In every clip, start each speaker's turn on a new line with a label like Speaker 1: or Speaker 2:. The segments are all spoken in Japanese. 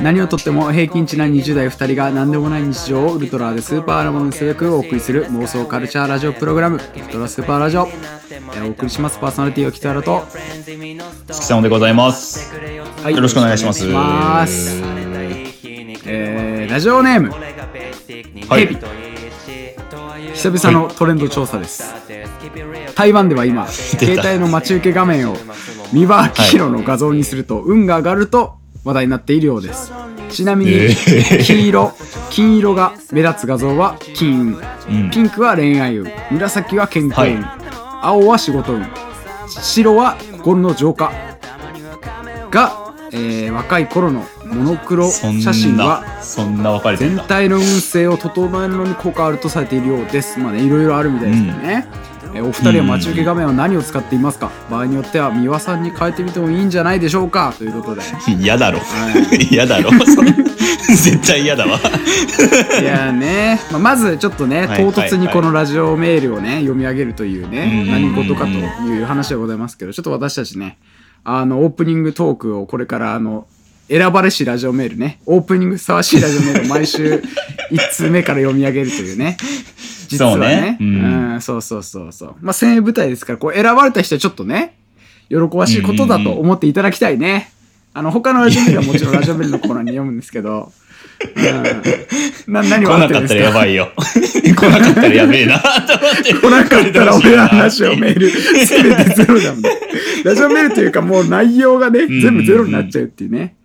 Speaker 1: 何をとっても平均値な20代2人が何でもない日常をウルトラでスーパーなものにすべくお送りする妄想カルチャーラジオプログラム。ウルトラスーパーラジオ、えーお送りします。パーソナリティは北原と
Speaker 2: 月さんでございます。
Speaker 1: はい。
Speaker 2: よろしくお願いします。
Speaker 1: ます。えーラジオネーム。
Speaker 2: はい。
Speaker 1: ヘビ。久々のトレンド調査です。台湾では今 携帯の待ち受け画面を三輪明宏の画像にすると運が上がると話題になっているようです。ちなみに
Speaker 2: えー
Speaker 1: 黄色金色が目立つ画像は金運。
Speaker 2: うん。
Speaker 1: ピンクは恋愛運。紫は健康運、
Speaker 2: はい。
Speaker 1: 青は仕事運。白は心の浄化。が、えー若い頃のモノクロ写真は。全体の運勢を整えるのに効果あるとされているようです。まあね、いろいろあるみたいですけどね。えーお二人は待ち受け画面は何を使っていますか？場合によっては三輪さんに変えてみてもいいんじゃないでしょうか？ということで。
Speaker 2: 嫌だろ
Speaker 1: は。
Speaker 2: 嫌だろ。それ 絶対嫌だわ。
Speaker 1: いやね、まあ、まずちょっとね、
Speaker 2: はい
Speaker 1: 唐突にこのラジオメールをね、読み上げるというね、
Speaker 2: うん
Speaker 1: 何事かという話でございますけど、ちょっと私たちね、あの、オープニングトークをこれから、あの、選ばれしラジオメールね、オープニングふさわしいラジオメールを毎週1通目から読み上げるというね。実はね。
Speaker 2: そうね
Speaker 1: う
Speaker 2: うん
Speaker 1: ん、そうそうそうそう。まあ、1000円舞台ですから、こう選ばれた人はちょっとね、喜ばしいことだと思っていただきたいね。あの、他のラジオメールはもちろんラジオメールのコーナーに読むんですけど、うん、な何
Speaker 2: 来
Speaker 1: を
Speaker 2: なかったらやばいよ。来なかったらやべえな。
Speaker 1: 来なかったら俺らのラジオメール すべてゼロだもんね。ラジオメールというかもう内容がね、
Speaker 2: ん
Speaker 1: 全部ゼロになっちゃうっていうね。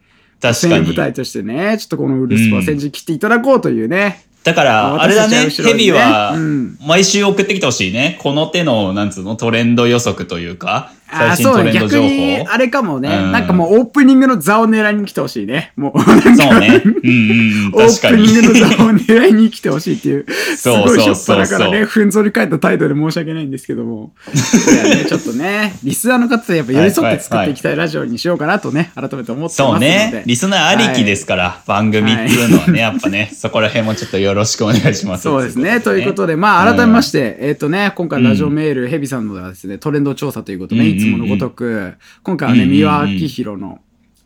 Speaker 2: 確かに。
Speaker 1: 宣舞台としてね、ちょっとこのウルスパー戦時切っていただこうというね。
Speaker 2: だから、あれだね、ヘビは
Speaker 1: うん、
Speaker 2: 毎週送ってきてほしいね。この手の、なんつうの、トレンド予測というか、最新
Speaker 1: そうね。
Speaker 2: トレンド情
Speaker 1: 逆に、
Speaker 2: 報。
Speaker 1: あれかもね、
Speaker 2: うん
Speaker 1: なんかもうオープニングの座を狙いに来てほしいね。もう、
Speaker 2: そうね。うんうんうん、
Speaker 1: オープニングの
Speaker 2: に。
Speaker 1: 座を狙いに来てほしいっていう、す
Speaker 2: そうそうそうそう
Speaker 1: っぱなからね、ふんぞり返った態度で申し訳ないんですけども。いやね、ちょっとね、リスナーの方とやっぱ寄り添って作っていきたいラジオにしようかなとね、改めて思ってますので。
Speaker 2: そうね。リスナーありきですから、番組っていうのはね、やっぱね、そこら辺もちょっとよろしくお願いします。
Speaker 1: そうですね。ということで、まあ、改めまして、えっ、とね、今回ラジオメール、ヘビさんのではですね、トレンド調査ということで、ね、
Speaker 2: うんうんうん
Speaker 1: いつものごとく、今回はね、
Speaker 2: うんうんうん。
Speaker 1: 三輪明宏の、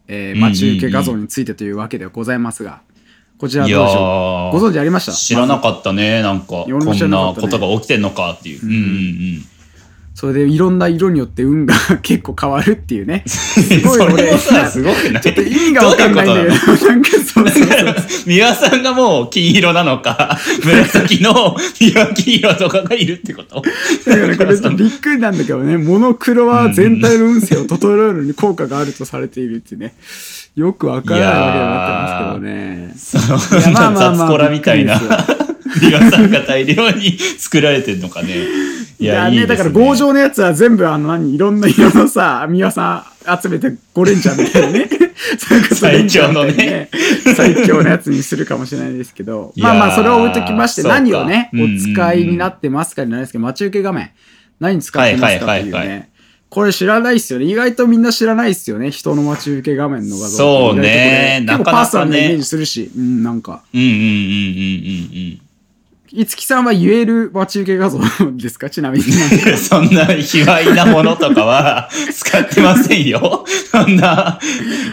Speaker 1: えー待ち受け画像についてというわけではございますが、こちらどうでしょう？ご存知ありました？
Speaker 2: 知らなかったね、なんか、こんなことが起きてんのかっていう。うんうんうん。
Speaker 1: それでいろんな色によって運が 結構変わるっていうね。すごい
Speaker 2: それ
Speaker 1: 俺、
Speaker 2: もさ、すごくない？
Speaker 1: ちょっと意味がわかんないんだけど、なんかそうそうそう。
Speaker 2: 三輪さんがもう金色なのか、紫の三輪黄色とかがいるってこと？
Speaker 1: だからこれちょっとびっくりなんだけどね、モノクロは全体の運勢を整えるのに効果があるとされているってね。よくわからないわけになってますけどね。
Speaker 2: その、
Speaker 1: いやまあまあまあ
Speaker 2: 雑コラみたいな三輪さんが大量に作られてんのかね。い
Speaker 1: いや
Speaker 2: や、いい
Speaker 1: ね。だから強情のやつは全部あの何、いろんな色のさ、三輪さん集めて5連チャンみたいなね。そういうこと
Speaker 2: 最強のね
Speaker 1: 最強のやつにするかもしれないですけど。まあまあ、それを置いときまして、何をね、お使いになってますかじゃないですけど、待ち受け画面。何使ってますかっていうね。これ知らないっすよね。意外とみんな知らないっすよね。人の待ち受け画面の画像。
Speaker 2: そうね
Speaker 1: 意外とこれ結構パーソナルなイメージするし。うん、なんか。
Speaker 2: うんうんうんうんうんうん。
Speaker 1: いつきさんは言える待ち受け画像ですか？ちなみに。
Speaker 2: そんな卑猥なものとかは 使ってませんよ。そんな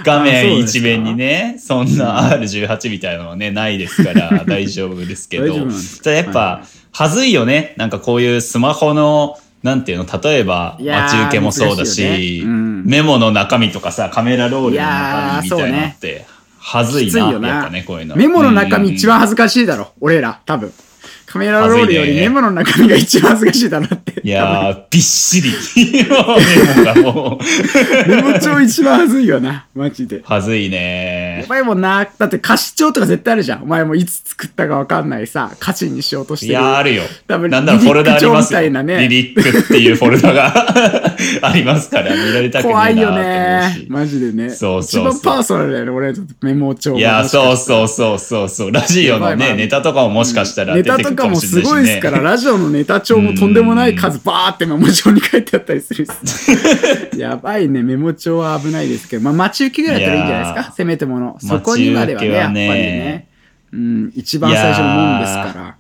Speaker 2: 画面一面にね、そんな R18 みたいなのはね、ないですから大丈夫ですけど。
Speaker 1: 大丈夫なんですか
Speaker 2: ただやっぱ、
Speaker 1: は
Speaker 2: はずいよね。なんかこういうスマホの、なんていうの、例えば待ち受けもそうだ
Speaker 1: 難し
Speaker 2: メモの中身とかさ、カメラロールの中身みたいなって、はずい
Speaker 1: きつい
Speaker 2: な、
Speaker 1: よな
Speaker 2: やっぱね、こういうの。
Speaker 1: メモの中身一
Speaker 2: 番
Speaker 1: 番恥ずかしいだろ。俺ら、多分。カメラロールよりメモの中身が一番恥ずかしいだろって。
Speaker 2: いやー、びっしり。メモがもう。
Speaker 1: メモ帳一番恥ずいよな。マジで。
Speaker 2: はずい
Speaker 1: や
Speaker 2: ね。
Speaker 1: ばいもんな。だって歌詞帳とか絶対あるじゃん。お前もいつ作ったかわかんないさ、歌詞にしようとしてる。
Speaker 2: いや、あるよ。
Speaker 1: 多分
Speaker 2: なんだろう、フォルダありますよ。
Speaker 1: ね
Speaker 2: リリックっていうフォルダが ありますから、見られたくないな
Speaker 1: 怖いよ。ね。マジでね。
Speaker 2: そうそうそう
Speaker 1: 一番パーソナルだよね、俺メモ帳が
Speaker 2: いや、そうそう
Speaker 1: う。
Speaker 2: そうそうそう。ラジオのね、ネタとかももしかしたら出てくるか
Speaker 1: もす。ごいですから、ラジオのネタ帳もとんでもない数バーってメモ帳に書いてあったりするし。やばいね、メモ帳は危ないですけど、まあ待ち受けぐらいだったらいいんじゃないですか、せめてもの。そこにまではね、やっぱり
Speaker 2: ね
Speaker 1: ね。うん、一番最初のもんですから。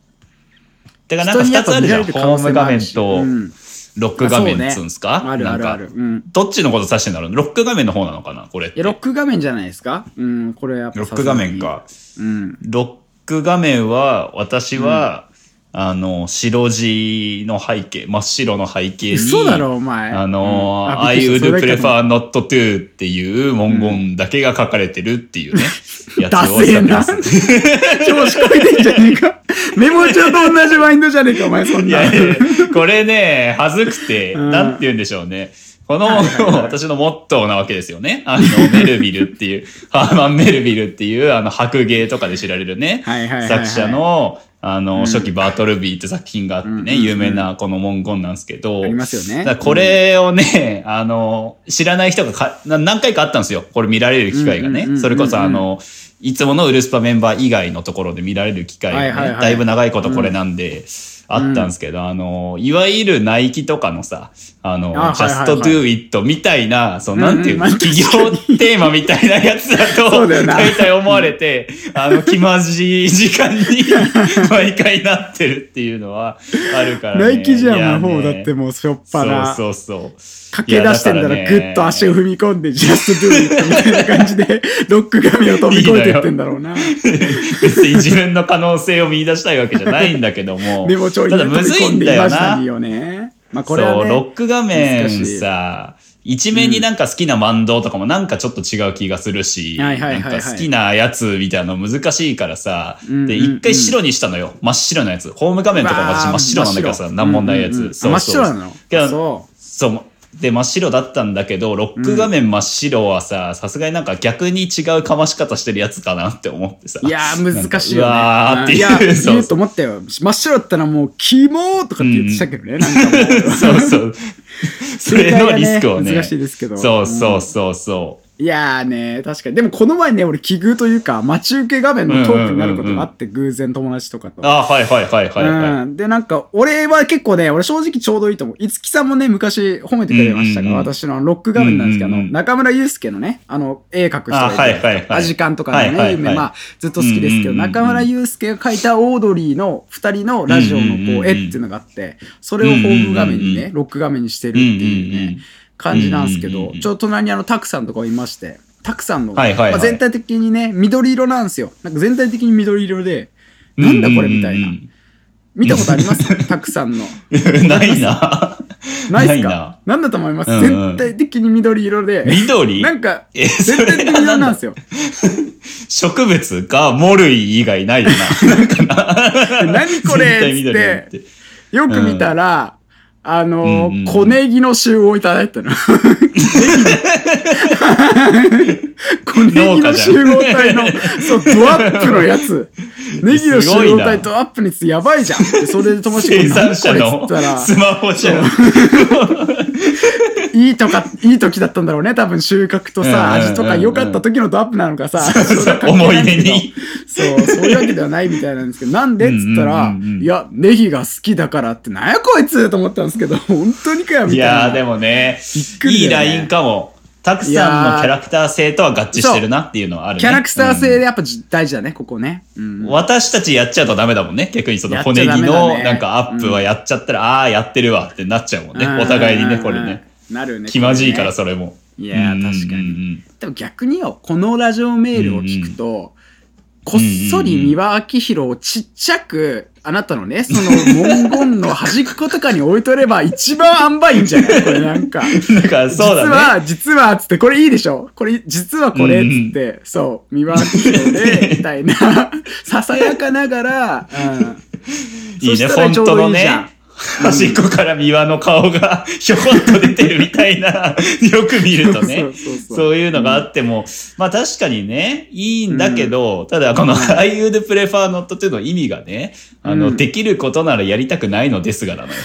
Speaker 2: てかなんか二つあるじゃん。ホーム画面と、
Speaker 1: うん
Speaker 2: ロック画面っつうんすか、
Speaker 1: あるあるある。うん。
Speaker 2: どっちのこと指してんだろう？ロック画面の方なのかな？これ
Speaker 1: ロック画面じゃないですか？うん、これやっぱ
Speaker 2: ロック画面か。
Speaker 1: うん。
Speaker 2: ロック画面は、私は、あの、白地の背景、真っ白の背景に、
Speaker 1: 嘘だろ、お前。
Speaker 2: あの、
Speaker 1: うんあ
Speaker 2: I would prefer not to っていう文言だけが書かれてるっていうね、やつを
Speaker 1: ダセえな
Speaker 2: 使ってます。
Speaker 1: 調子こいてんじゃねえか。メモ帳と同じマインドじゃねえか、お前、そんな。
Speaker 2: いやいやこれね、はずくて、
Speaker 1: うん
Speaker 2: なんて言うんでしょうね。この、私のモットーなわけですよね。あの、メルビルっていう、ハーマン・メルビルっていう、あの、白芸とかで知られるね、作者の、あの、初期バートルビーって作品があってね、有名なこの文言なんですけど、
Speaker 1: ありますよね。
Speaker 2: これをね、あの、知らない人が何回かあったんですよ。これ見られる機会がね。それこそあの、いつものウルスパメンバー以外のところで見られる機会がね、だいぶ長いことこれなんで、あったんですけど、あの、いわゆるナイキとかのさ、あの、
Speaker 1: あ
Speaker 2: just do it みたいな、そう、なんていうの、
Speaker 1: うんうん
Speaker 2: 企業テーマみたいなやつだ
Speaker 1: そ
Speaker 2: と、大体思われて、あの、気まじい時間に 毎回なってるっていうのはあるからね。
Speaker 1: ナイキじゃん、もう、
Speaker 2: いやね
Speaker 1: だってもう、しょっぱな。
Speaker 2: そうそうそう。
Speaker 1: 駆け出してんだら、ぐっと足を踏み込んで、just do it みたいな感じで、ロック紙を飛び越えてってんだろうな。
Speaker 2: 別に自分の可能性を見出したいわけじゃないんだけども。
Speaker 1: メモ帳に
Speaker 2: た
Speaker 1: ね飛び
Speaker 2: だむずい
Speaker 1: 込ん
Speaker 2: だよな。
Speaker 1: よね。まあ、これは
Speaker 2: そう、
Speaker 1: ね。
Speaker 2: ロック画面さ、一面になんか好きな漫画とかもなんかちょっと違う気がするし、なんか好きなやつみたいなの難しいからさ、で、一回白にしたのよ。真っ白なやつ。ホーム画面とか真っ白なんだけどさ、なんもないやつ。そうそう
Speaker 1: 真っ白なの？
Speaker 2: けど
Speaker 1: そ
Speaker 2: そう。で、真っ白だったんだけど、ロック画面真っ白はさ、さすがになんか逆に違うかまし方してるやつかなって思ってさ。
Speaker 1: う。いやー、難しいよね。
Speaker 2: うわーっていう
Speaker 1: いや、
Speaker 2: そう
Speaker 1: と思ったよ。真っ白だったらもう、キモーとかって言ってたけどね。なんかもう。
Speaker 2: そうそう。それのリスクをね。
Speaker 1: 難しいですけど
Speaker 2: そうそうそうそう。
Speaker 1: いやーね、確かに。でもこの前ね、俺奇遇というか、待ち受け画面のトークになることがあって、偶然友達とかと。
Speaker 2: あはいはいはいはいはい。
Speaker 1: うん。で、なんか、俺は結構ね、俺正直ちょうどいいと思う。いつきさんもね、昔褒めてくれましたが、
Speaker 2: うんうんうん
Speaker 1: 私のロック画面なんですけど、あの
Speaker 2: うんうんうん
Speaker 1: 中村祐介のね、あの、絵描く人
Speaker 2: あ
Speaker 1: が
Speaker 2: はいはいはい
Speaker 1: アジカンとかのね、
Speaker 2: はいはいはい
Speaker 1: 夢、まあ、ずっと好きですけど、
Speaker 2: うんうん
Speaker 1: 中村祐介が描いたオードリーの二人のラジオのこう、絵っていうのがあって、それをホーム画面にね、ロック画面にしてるっていうね、
Speaker 2: うんうんうん
Speaker 1: 感じなんですけどちょっと隣にあの、タクさんとかいまして、タクさんの、
Speaker 2: はいはいはい。
Speaker 1: まあ、全体的にね、緑色なんですよ。なんか全体的に緑色で、なんだこれみたいな。見たことあります？タクさんの。
Speaker 2: う んないな。
Speaker 1: ないっす
Speaker 2: な
Speaker 1: かな。んだと思います、全体的に緑色で。
Speaker 2: 緑？
Speaker 1: なんか、
Speaker 2: え
Speaker 1: 全体的に緑なんですよ。
Speaker 2: 植物かモルイ以外ないよな。
Speaker 1: 何これって。よく見たら、あのー
Speaker 2: うんうん
Speaker 1: 小ネギの集をいただいたの。小ネギの集合体の、そう、ドアップのやつ。ネギの集合体ドアップにつやばいじゃん。でそれで友達
Speaker 2: 生産者
Speaker 1: 何これっ
Speaker 2: の
Speaker 1: つったら
Speaker 2: スマホじゃん。
Speaker 1: いいとか、いい時だったんだろうね。多分収穫とさ、
Speaker 2: うんうんうんうん
Speaker 1: 味とか良かった時のドアップなのかさ。
Speaker 2: 思い出に。
Speaker 1: そう、そういうわけではないみたいなんですけど、なんでっつったら、
Speaker 2: うんうんうんうん
Speaker 1: いや、ネギが好きだからって、なんやこいつと思ったんですけど、本当にかよみたいな。
Speaker 2: いやーでもね
Speaker 1: びっくりね
Speaker 2: いいラインかも。たくさんのキャラクター性とは合致してるなっていうのはあるね。
Speaker 1: キャラクター性
Speaker 2: うん
Speaker 1: でやっぱじ大事だね、ここね。うん。
Speaker 2: 私たちやっちゃうとダメだもんね。逆にその骨木のなんかアップはやっちゃったら、ああー、やってるわってなっちゃうもんね。お互いにね、これね。。
Speaker 1: なるね。
Speaker 2: 気まじいから、
Speaker 1: こ
Speaker 2: それも。
Speaker 1: いやー、確かに。でも逆によ、このラジオメールを聞くと、こっそり三輪明宏をちっちゃく、あなたのね、その文言の端っことかに置いとれば一番塩梅いいんじゃない？これなんか。
Speaker 2: だからそうだね。
Speaker 1: 実は、実は、つって、これいいでしょ？これ、実はこれ、つって、そう、三輪明宏で、みたいな、ささやかながら、うん。
Speaker 2: いいね、
Speaker 1: そした
Speaker 2: フォン
Speaker 1: らちょうど
Speaker 2: トのね端っこから三輪の顔が ひょこっと出てるみたいな、よく見るとね。
Speaker 1: そう
Speaker 2: いうのがあっても、まあ確かにね、いいんだけど、ただこの I would prefer not っていうの意味がね、あの、
Speaker 1: うん。
Speaker 2: できることならやりたくないのですがなのよ。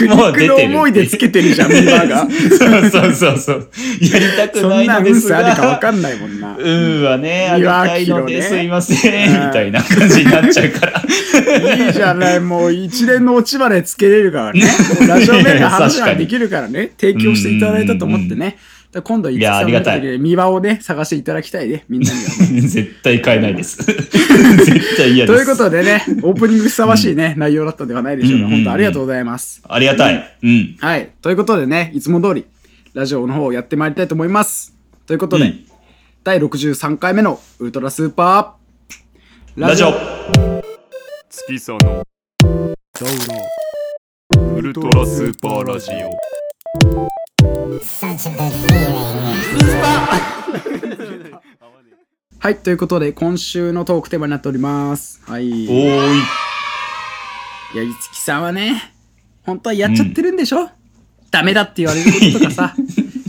Speaker 1: 苦肉の思いでつけてるじゃん、三輪が。
Speaker 2: そうそうそうそう。やりたく
Speaker 1: そ
Speaker 2: なんいのです
Speaker 1: な運勢あるかわ
Speaker 2: が、
Speaker 1: かんないもんな。
Speaker 2: 運はね、ありたいのですいません、
Speaker 1: うん。
Speaker 2: みたいな感じになっちゃうから。
Speaker 1: いいじゃない、もう一連のオチまでつけれるからね。ラジオメールの話ができるからね。提供していただいたと思ってね。今度、いつ
Speaker 2: いやありがたい
Speaker 1: で見場をね、探していただきたいね。みんなにはね。
Speaker 2: 絶対買えないです。絶対嫌です。
Speaker 1: ということでね、オープニングふさわしいね、内容だったんではないでしょうか。本当ありがとうございます。
Speaker 2: ありがたい。うん。
Speaker 1: はい。ということでね、いつも通り、ラジオの方をやってまいりたいと思います。ということで、
Speaker 2: うん
Speaker 1: 第63回目のウルトラスーパー
Speaker 2: ラジオ。
Speaker 3: 月佐のウルトラスーパーラジオ
Speaker 1: はい、ということで、今週のトークテーマになっております。はい。い
Speaker 2: おーい。
Speaker 1: や、いつきさんはね、本当はやっちゃってるんでしょ、ダメだって言われることとかさ、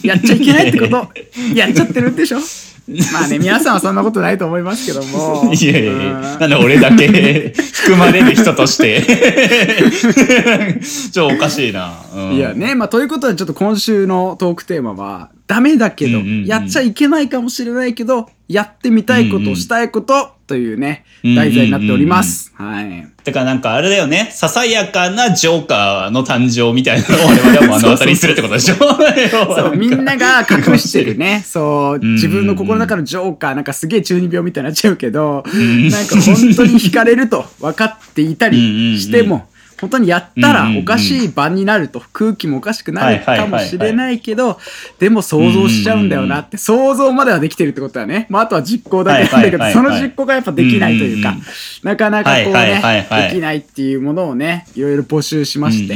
Speaker 1: やっちゃいけないってこと、やっちゃってるんでしょ？まあね、皆さんはそんなことないと思いますけども。
Speaker 2: いやいやいや、
Speaker 1: うん
Speaker 2: なんで俺だけ 含まれる人として。ちょ、おかしいな。うん
Speaker 1: いや。ね、まあ、ということで、ちょっと今週のトークテーマは、ダメだけど、
Speaker 2: うんうんうん。
Speaker 1: やっちゃいけないかもしれないけど、やってみたいこと、
Speaker 2: うんうん
Speaker 1: したいこと、というね、
Speaker 2: うんうんうん
Speaker 1: 題材になっております。はい。
Speaker 2: てかなんかあれだよね、ささやかなジョーカーの誕生みたいなのを我々は目の当たりにするってことでしょ。
Speaker 1: そう、みんなが隠してるね、そう、
Speaker 2: ん
Speaker 1: 自分の心の中のジョーカー、なんかすげえ中二病みたいになっちゃうけど、なんか本当に惹かれると分かっていたりしても、本当にやったらおかしい場になると、空気もおかしくなるかもしれないけど、でも想像しちゃうんだよなって、想像まではできてるってことはね、まああとは実行だけなんだけど、
Speaker 2: はいはいはい
Speaker 1: その実行がやっぱできないというかなかなかこう
Speaker 2: はいはいはい
Speaker 1: ね、
Speaker 2: はい。
Speaker 1: できないっていうものをね、いろいろ募集しまして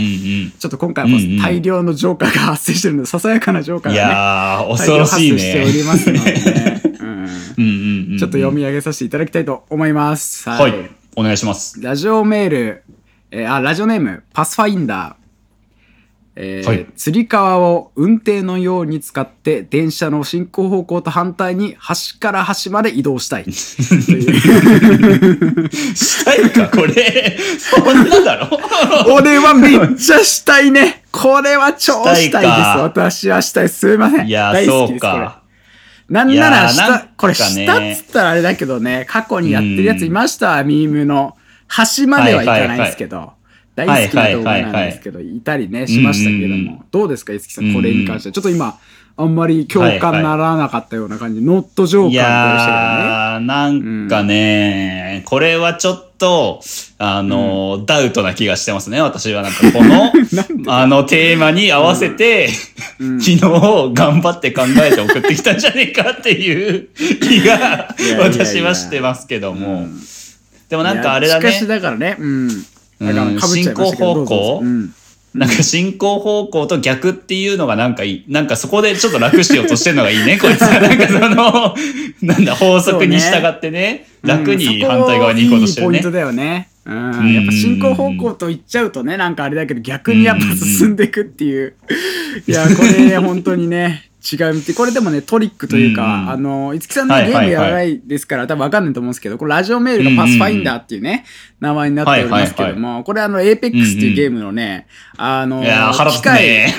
Speaker 1: ちょっと今回は大量のジョーカーが発生してるので、ささやかなジョーカーがね、
Speaker 2: 恐ろしい
Speaker 1: 大量発生しており
Speaker 2: ね。
Speaker 1: ますのでちょっと読み上げさせていただきたいと思います。
Speaker 2: はい。お願いします。
Speaker 1: ラジオメール、えーあ、ラジオネーム、パスファインダー。えー
Speaker 2: はい
Speaker 1: つり革を運転のように使って電車の進行方向と反対に端から端まで移動したい。という
Speaker 2: したいか、これ。そんなだろ？
Speaker 1: 俺はめっちゃしたいね。これは超したいです。私はしたい。すいません。
Speaker 2: いやー、
Speaker 1: 大好きです
Speaker 2: そうか。
Speaker 1: なんなら下、
Speaker 2: ね
Speaker 1: これ下っつったらあれだけどね、過去にやってるやついました、ミームの。端まではいかないんですけど、大好きな動画なんですけど、いたりね、しましたけど
Speaker 2: うんうん。う
Speaker 1: も。どうですか、いつきさん、これに関しては。ちょっと今、あんまり共感ならなかったような感じ、ノットジョーカー
Speaker 2: い
Speaker 1: みたいでした
Speaker 2: やー、なんかね、これはちょっと、あの、ダウトな気がしてますね、私は。なんかこの、あのテーマに合わせて、
Speaker 1: うん。
Speaker 2: 昨日頑張って考えて送ってきたんじゃねえかっていう気が私はしてますけども。でも。なんかあれだね
Speaker 1: しかし。だからね、うん。だか
Speaker 2: 進行方向
Speaker 1: うん
Speaker 2: なんか進行方向と逆っていうのがなんかいい。なんかそこでちょっと楽しようとしてるのがいいね、こいつは。なんかその、なんだ、法則に従ってね、楽に
Speaker 1: うん
Speaker 2: 反対側に行こうとしてるね
Speaker 1: そこいいポイント。だよね。うん
Speaker 2: ん
Speaker 1: やっぱ進行方向と言っちゃうとね、なんかあれだけど逆にやっぱ進んでいくっていう。いや、これ本当にね、違うって、これでもね、トリックというか、
Speaker 2: うん
Speaker 1: あの、いつきさんね、
Speaker 2: はいはいはい。
Speaker 1: ゲームやらないですから、多分わかんないと思うんですけど、これラジオメールがパスファインダーっていうね、名前になっておりますけども、これあの、エーペックスっていうゲームのね、あの、
Speaker 2: いやー腹立
Speaker 1: 機械。あ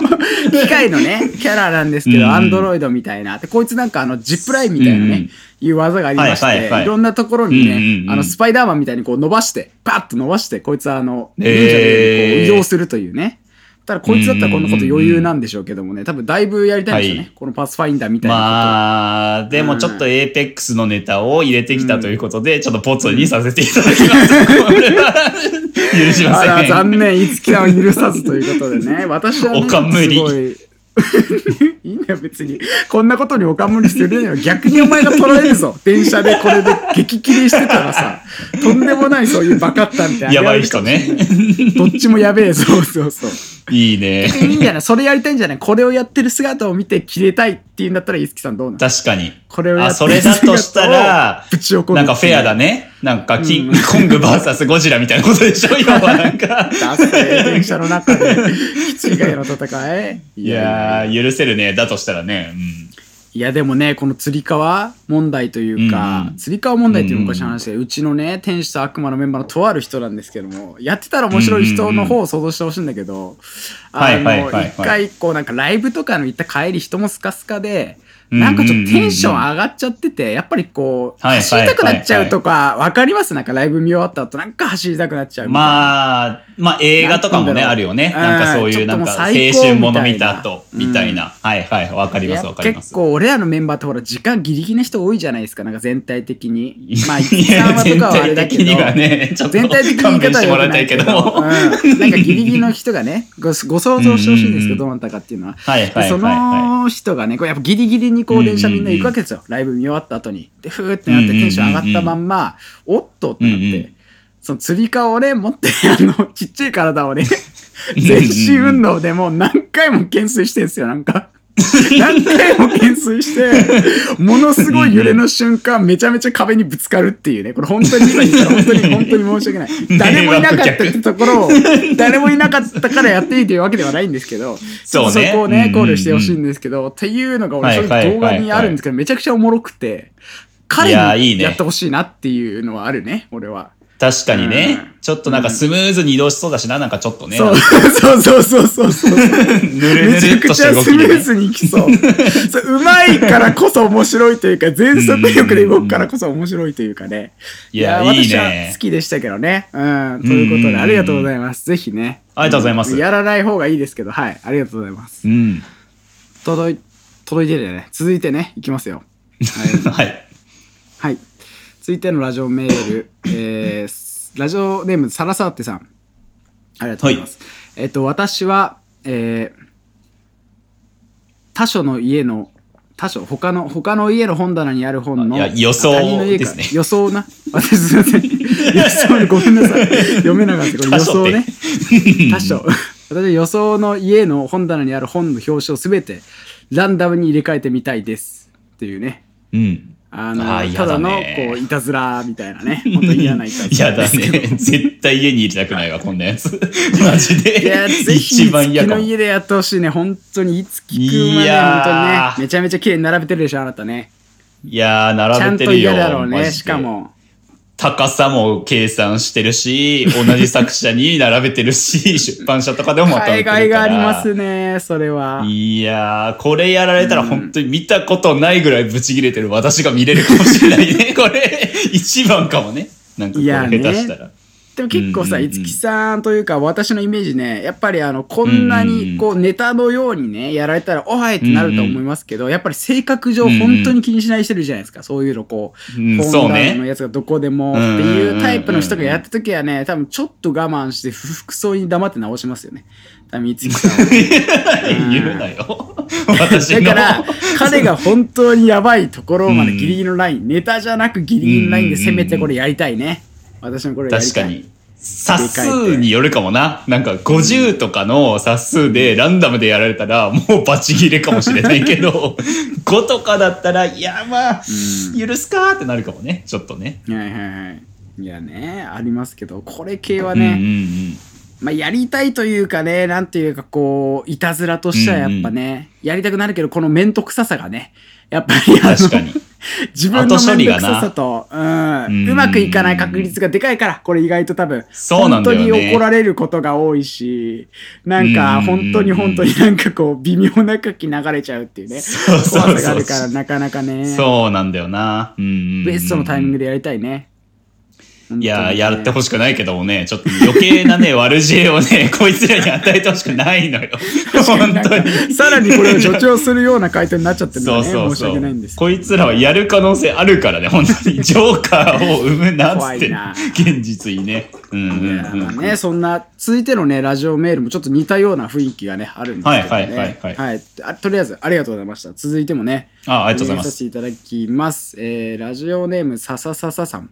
Speaker 1: の、機械のね、キャラなんですけど、
Speaker 2: うんうん。
Speaker 1: アンドロイドみたいな。で、こいつなんかあの、ジップラインみたいなね、
Speaker 2: うんうん。
Speaker 1: いう技がありまして、
Speaker 2: はいはいはい。
Speaker 1: いろんなところにね、
Speaker 2: うんうんうん。
Speaker 1: あの、スパイダーマンみたいにこう伸ばして、パッと伸ばして、こいつはあの、忍者
Speaker 2: へー
Speaker 1: のようにこう移動するというね。ただこいつだったらこんなこと余裕なんでしょうけどもね、多分だいぶやりたいんでしょうね。
Speaker 2: はい
Speaker 1: このパスファインダーみたいなことを。
Speaker 2: まあ、でもちょっとエーペックスのネタを入れてきたということで、ちょっとポツにさせていただきます。許しません。
Speaker 1: 残念。いつきさんは許さずということでね。私は、ね、
Speaker 2: おかむり
Speaker 1: すごい。いいんだよ、別に。こんなことにおかむりするのよ。逆にお前が取られるぞ。電車でこれで激切りしてたらさ、とんでもないそういうバカったみたいな。
Speaker 2: やばい人ね。
Speaker 1: どっちもやべえ、そうそうそう。
Speaker 2: いいね。
Speaker 1: いいんじゃない？それやりたいんじゃない？これをやってる姿を見て切れたいっていうんだったら、いつきさんどうなの？
Speaker 2: 確かに。あ、
Speaker 1: これをやって
Speaker 2: それだとしたら、なんかフェアだね。なんかキングコング VS ゴジラみたいなことでしょ？要はなんか。
Speaker 1: 電車の中で、気違いの戦い
Speaker 2: いやー、許せるね。だとしたらね。
Speaker 1: いやでもね、この釣り革問題というか、
Speaker 2: うん
Speaker 1: 釣り革問題っていう昔の話で、うちのね、天使と悪魔のメンバーのとある人なんですけども、やってたら面白い人の方を想像してほしいんだけど、あの、
Speaker 2: はい
Speaker 1: 一回こうなんかライブとかの行った帰り人もスカスカで、なんかちょっとテンション上がっちゃってて、やっぱりこう、
Speaker 2: はい
Speaker 1: 走りたくなっちゃうとか、わかります？なんかライブ見終わった後、なんか走りたくなっちゃう。
Speaker 2: まあ、まあ映画とかもね、あるよね。
Speaker 1: うん
Speaker 2: なんかそういうなんか青春もの見た後、
Speaker 1: みたいな。
Speaker 2: はいはい、わかりますわかります。
Speaker 1: 結構俺らのメンバーってほら時間ギリギリな人多いじゃないですかなんか全体的に。まあ
Speaker 2: い
Speaker 1: 一とかはあれだけど
Speaker 2: 体的にはね、ちょっと。
Speaker 1: 全体的に言い方は良くないい
Speaker 2: けど。
Speaker 1: なんかギリギリの人がねごご想像してほしいんですけどどうなったかっていうのは。
Speaker 2: はいはい
Speaker 1: その人がねこうやっぱギリギリにこう電車みんな行くわけですよ、ライブ見終わった後に。でふーってなってテンション上がったまんま、おっとってなって、その釣り革をね持ってあの ちっちゃい体をね全身運動でもう何回も懸垂してんすよなんか。何回も懸垂して、ものすごい揺れの瞬間、めちゃめちゃ壁にぶつかるっていうね。これ本当に今言ったら本当に本当に申し訳ない。誰もいなかったってところを、誰もいなかったからやっていいというわけではないんですけど、ちょっとそこをね、考慮してほしいんですけど、っていうのが俺正直動画にあるんですけど、めちゃくちゃおもろくて、彼にやってほしいなっていうのはあるね、俺は。
Speaker 2: 確かにね。
Speaker 1: うん、
Speaker 2: ちょっとなんかスムーズに移動しそうだしな、なんかちょっとね。
Speaker 1: そう そうそうそうそうそう。
Speaker 2: ぬるぬ
Speaker 1: めちゃく
Speaker 2: るっとした
Speaker 1: ちゃスム。ーズにいきそう。そううまいからこそ面白いというか、全速力で動くからこそ面白いというかね。
Speaker 2: いやいいね
Speaker 1: 私は好きでしたけどね。うん。ということで、ありがとうございます。ぜひね。
Speaker 2: ありがとうございます
Speaker 1: やらない方がいいですけど、はい。ありがとうございます。
Speaker 2: うん。
Speaker 1: 届い、届いてるよね。続いてね、いきますよ。
Speaker 2: はい。
Speaker 1: はい。続いてのラジオメール、えー、ラジオネームサラサーテさん。ありがとうございます。えっと、私は、えー、他所の家の、他所、他の、他の家の本棚にある本の、
Speaker 2: いや予想ですね
Speaker 1: 予想な？私すいません。予想、ごめんなさい。読めなかった。これ予想ね。他所。私は予想の家の本棚にある本の表紙をすべてランダムに入れ替えてみたいです。っていうね。
Speaker 2: うん。
Speaker 1: あの、
Speaker 2: あー
Speaker 1: ただの、
Speaker 2: 嫌だね
Speaker 1: こう、いたずらみたいなね。本当に嫌ないたず
Speaker 2: 嫌だ
Speaker 1: らですけど。
Speaker 2: ね。絶対家に入れたくないわ、こんなやつ。マジで。
Speaker 1: いや、ぜひ、
Speaker 2: 一番嫌。
Speaker 1: の家でやってほしいね。本当に、いつ聞くま
Speaker 2: い
Speaker 1: で、
Speaker 2: やー
Speaker 1: 本当にね。めちゃめちゃ綺麗に並べてるでしょ、あなたね。
Speaker 2: いやー、
Speaker 1: ちゃんと
Speaker 2: 並べてるよ。
Speaker 1: 嫌だろうね、しか。も。
Speaker 2: 高さも計算してるし、同じ作者に並べてるし、出版社とかでもまとめて
Speaker 1: 海
Speaker 2: るから。
Speaker 1: 外がありますね、それは。
Speaker 2: いやー、これやられたら本当に見たことないぐらいブチ切れてる私が見れるかもしれないね。これ、一番かもね。なんかこれ下手したら。
Speaker 1: でも結構さ、五木さんというか、私のイメージね、やっぱりあの、こんなに、こう、ネタのようにね、やられたら、おはいってなると思いますけど、やっぱり性格上、本当に気にしないしてるじゃないですか。そういうの、こう、
Speaker 2: う
Speaker 1: 本棚の
Speaker 2: ね。
Speaker 1: やつがどこでもっていうタイプの人がやった時はね、多分ちょっと我慢して、ふ服装に黙って直しますよね。多分、五木さんは。
Speaker 2: 言うなよ。私の。
Speaker 1: だから、彼が本当にやばいところまでギリギリのライン、ネタじゃなくギリギリのラインで攻めてこれやりたいね。私もこれ。
Speaker 2: 確かに。冊数によるかもな。なんか50とかの冊数でランダムでやられたらもうバチ切れかもしれないけど、5とかだったら、いやまあ、許すかーってなるかもね。ちょっとね。
Speaker 1: はいはいはい。いやね、ありますけど、これ系は
Speaker 2: うんうんう
Speaker 1: ね、
Speaker 2: ん。
Speaker 1: まあやりたいというかね、なんていうかこう、いたずらとしてはやっぱね、やりたくなるけど、この面倒くささがね、やっぱり
Speaker 2: 確かに。
Speaker 1: 自分の面倒くささと、うん、
Speaker 2: う
Speaker 1: まくいかない確率がでかいから、これ意外と多分、
Speaker 2: そうなんだよね。
Speaker 1: 本当に怒られることが多いし、なんか
Speaker 2: うん
Speaker 1: 本当に本当になんかこう、微妙な空気流れちゃうっていうね、
Speaker 2: そうそうそう
Speaker 1: 怖さがあるからなかなかね、
Speaker 2: そうなんだよな。
Speaker 1: ベストのタイミングでやりたいね。
Speaker 2: いやー、やってほ
Speaker 1: し
Speaker 2: しくないけどもね、ちょっと余計なね、悪知恵をね、こいつらに与えてほしくないのよ。本当に。
Speaker 1: さらにこれを助長するような回答になっちゃってるの
Speaker 2: そう
Speaker 1: でね、申し
Speaker 2: そうそう
Speaker 1: 訳ないんです。
Speaker 2: こいつらはやる可能性あるからね、本当に。ジョーカーを生むなって現実にね。うんうん
Speaker 1: ね、そんな、続いてのね、ラジオメールもちょっと似たような雰囲気がね、あるんですけどね。
Speaker 2: はいはいはいはい
Speaker 1: はいあとりあえず、ありがとうございました。続いてもね、
Speaker 2: あありがとうございます
Speaker 1: させていただきます。えー、ラジオネーム、さささささん。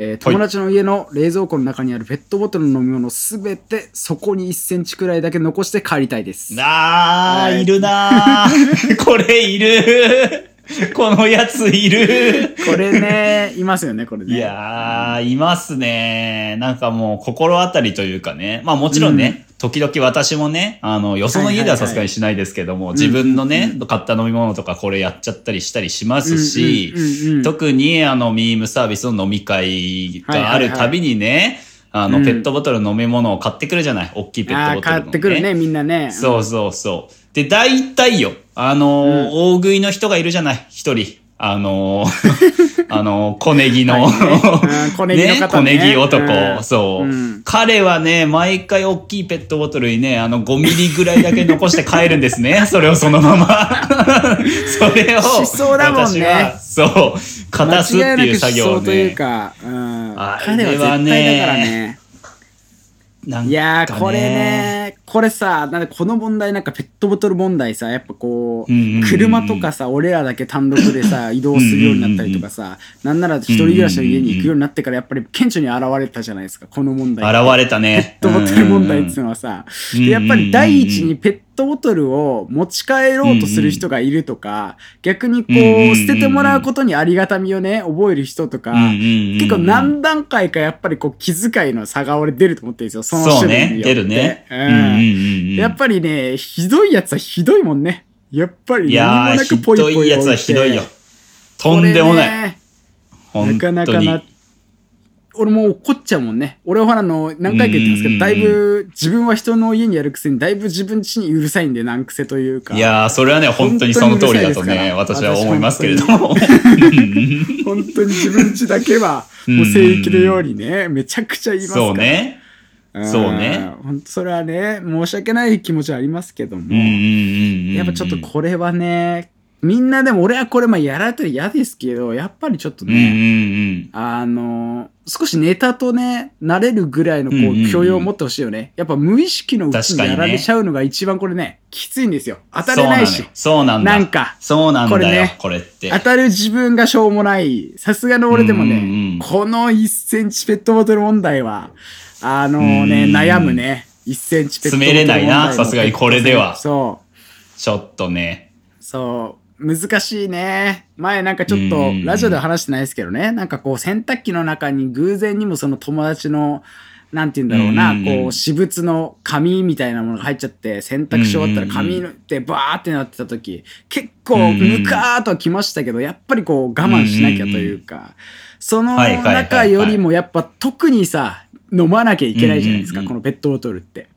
Speaker 1: えー友達の家の冷蔵庫の中にあるペットボトルの飲み物すべてそこに1センチくらいだけ残して帰りたいです。
Speaker 2: あー、
Speaker 1: はい
Speaker 2: いるなー。これいる。このやついる。
Speaker 1: これね、いますよね、これね。
Speaker 2: いやー、いますね。なんかもう心当たりというかね。まあもちろんね、時々私もね、あの、よその家ではさすがにしないですけども、自分のね、買った飲み物とかこれやっちゃったりしたりしますし
Speaker 1: うんうんうんうん、
Speaker 2: 特にあの、ミームサービスの飲み会があるたびにね、あの、
Speaker 1: うん
Speaker 2: ペットボトルの飲み物を買ってくるじゃない？大きいペッ
Speaker 1: ああー、
Speaker 2: トボトルの、
Speaker 1: 買ってくるね、みんなね。
Speaker 2: そうそうそう。で、大体よ、あのー大食いの人がいるじゃない？一人。あのー あのー小ネギの、
Speaker 1: はいね うん小ネギね
Speaker 2: 小ネギ男、
Speaker 1: うん
Speaker 2: そう、
Speaker 1: うん
Speaker 2: 彼はね、毎回大きいペットボトルにね、あの5ミリぐらいだけ残して帰るんですね。それをそのまま。それを、
Speaker 1: しそうだもんね
Speaker 2: そう、かたすっていう作業を
Speaker 1: 間違いなくしそうという
Speaker 2: ね。
Speaker 1: か、うん。
Speaker 2: あ
Speaker 1: 彼は絶対だからね。
Speaker 2: なんか
Speaker 1: いやー、これね、これさ、なんでこの問題なんかペットボトル問題さ、やっぱこう、車とかさ、俺らだけ単独でさ、移動するようになったりとかさ、なんなら一人暮らしの家に行くようになってからやっぱり顕著に現れたじゃないですか、この問題。
Speaker 2: 現れたね。
Speaker 1: ペットボトル問題っていうのはさ、やっぱり第一にペットボトルを持ち帰ろうとする人がいるとか、逆にこ
Speaker 2: うんうんうん
Speaker 1: う、捨ててもらうことにありがたみをね、覚える人とか、
Speaker 2: うんうんうんうん。
Speaker 1: 結構何段階かやっぱりこう気遣いの差が俺出ると思ってるんですよ、その種類によって。
Speaker 2: 出るね。
Speaker 1: うん。
Speaker 2: うんうんうんうん。
Speaker 1: やっぱりね、ひどいやつはひどいもんね。やっぱり
Speaker 2: いや
Speaker 1: 何もな
Speaker 2: ー、
Speaker 1: くポイポイ置いて。
Speaker 2: ひどいやつはひどいよ。とんでもない。
Speaker 1: なかなかな、俺も怒っちゃうもんね。俺はほらあの、何回か言ってますけど、
Speaker 2: うん
Speaker 1: だいぶ、自分は人の家にやるくせに、だいぶ自分家にうるさいんで、難癖というか。
Speaker 2: いやー、それはね、本当にその通りだとね、私は思いますけれども。
Speaker 1: 本当に自分家だけは、もう聖域のようにね、めちゃくちゃ言いますから。
Speaker 2: そうね。
Speaker 1: ん
Speaker 2: そうね。
Speaker 1: 本当それはね、申し訳ない気持ちはありますけども。やっぱちょっとこれはね、みんなでも俺はこれまあやられたら嫌ですけど、やっぱりちょっと
Speaker 2: うんうん
Speaker 1: ね、
Speaker 2: うん。
Speaker 1: あの少しネタとね、慣れるぐらいのこ
Speaker 2: うんうんう
Speaker 1: うん許容を持ってほしいよね。やっぱ無意識のうちにやられちゃうのが一番これね、きついんですよ。当たれないし。
Speaker 2: そうなんだ。
Speaker 1: なんか
Speaker 2: そうなんだよ、
Speaker 1: これね
Speaker 2: これって。
Speaker 1: 当たる自分がしょうもない。さすがの俺でもね、
Speaker 2: うんうんうん
Speaker 1: この1センチペットボトル問題は、あのね、
Speaker 2: うん
Speaker 1: 悩むね。1センチペットボトル問題
Speaker 2: 詰めれないな
Speaker 1: の
Speaker 2: さすがにこれでは
Speaker 1: そう。
Speaker 2: ちょっとね。
Speaker 1: そう。難しいね。前なんかちょっ
Speaker 2: う
Speaker 1: と
Speaker 2: ん
Speaker 1: ラジオでは話してないですけどね。なんかこう洗濯機の中に偶然にもその友達の、なんて言うんだろうな、
Speaker 2: うん
Speaker 1: こう私物の紙みたいなものが入っちゃって、洗濯し終わったら紙ってバーってなってた時、結構ムカーっとはきましたけど、やっぱりこう我慢しなきゃというか、その中よりもやっぱ特にさ、飲まなきゃいけないじゃないですか、
Speaker 2: うんうんうん
Speaker 1: このペットボトルって。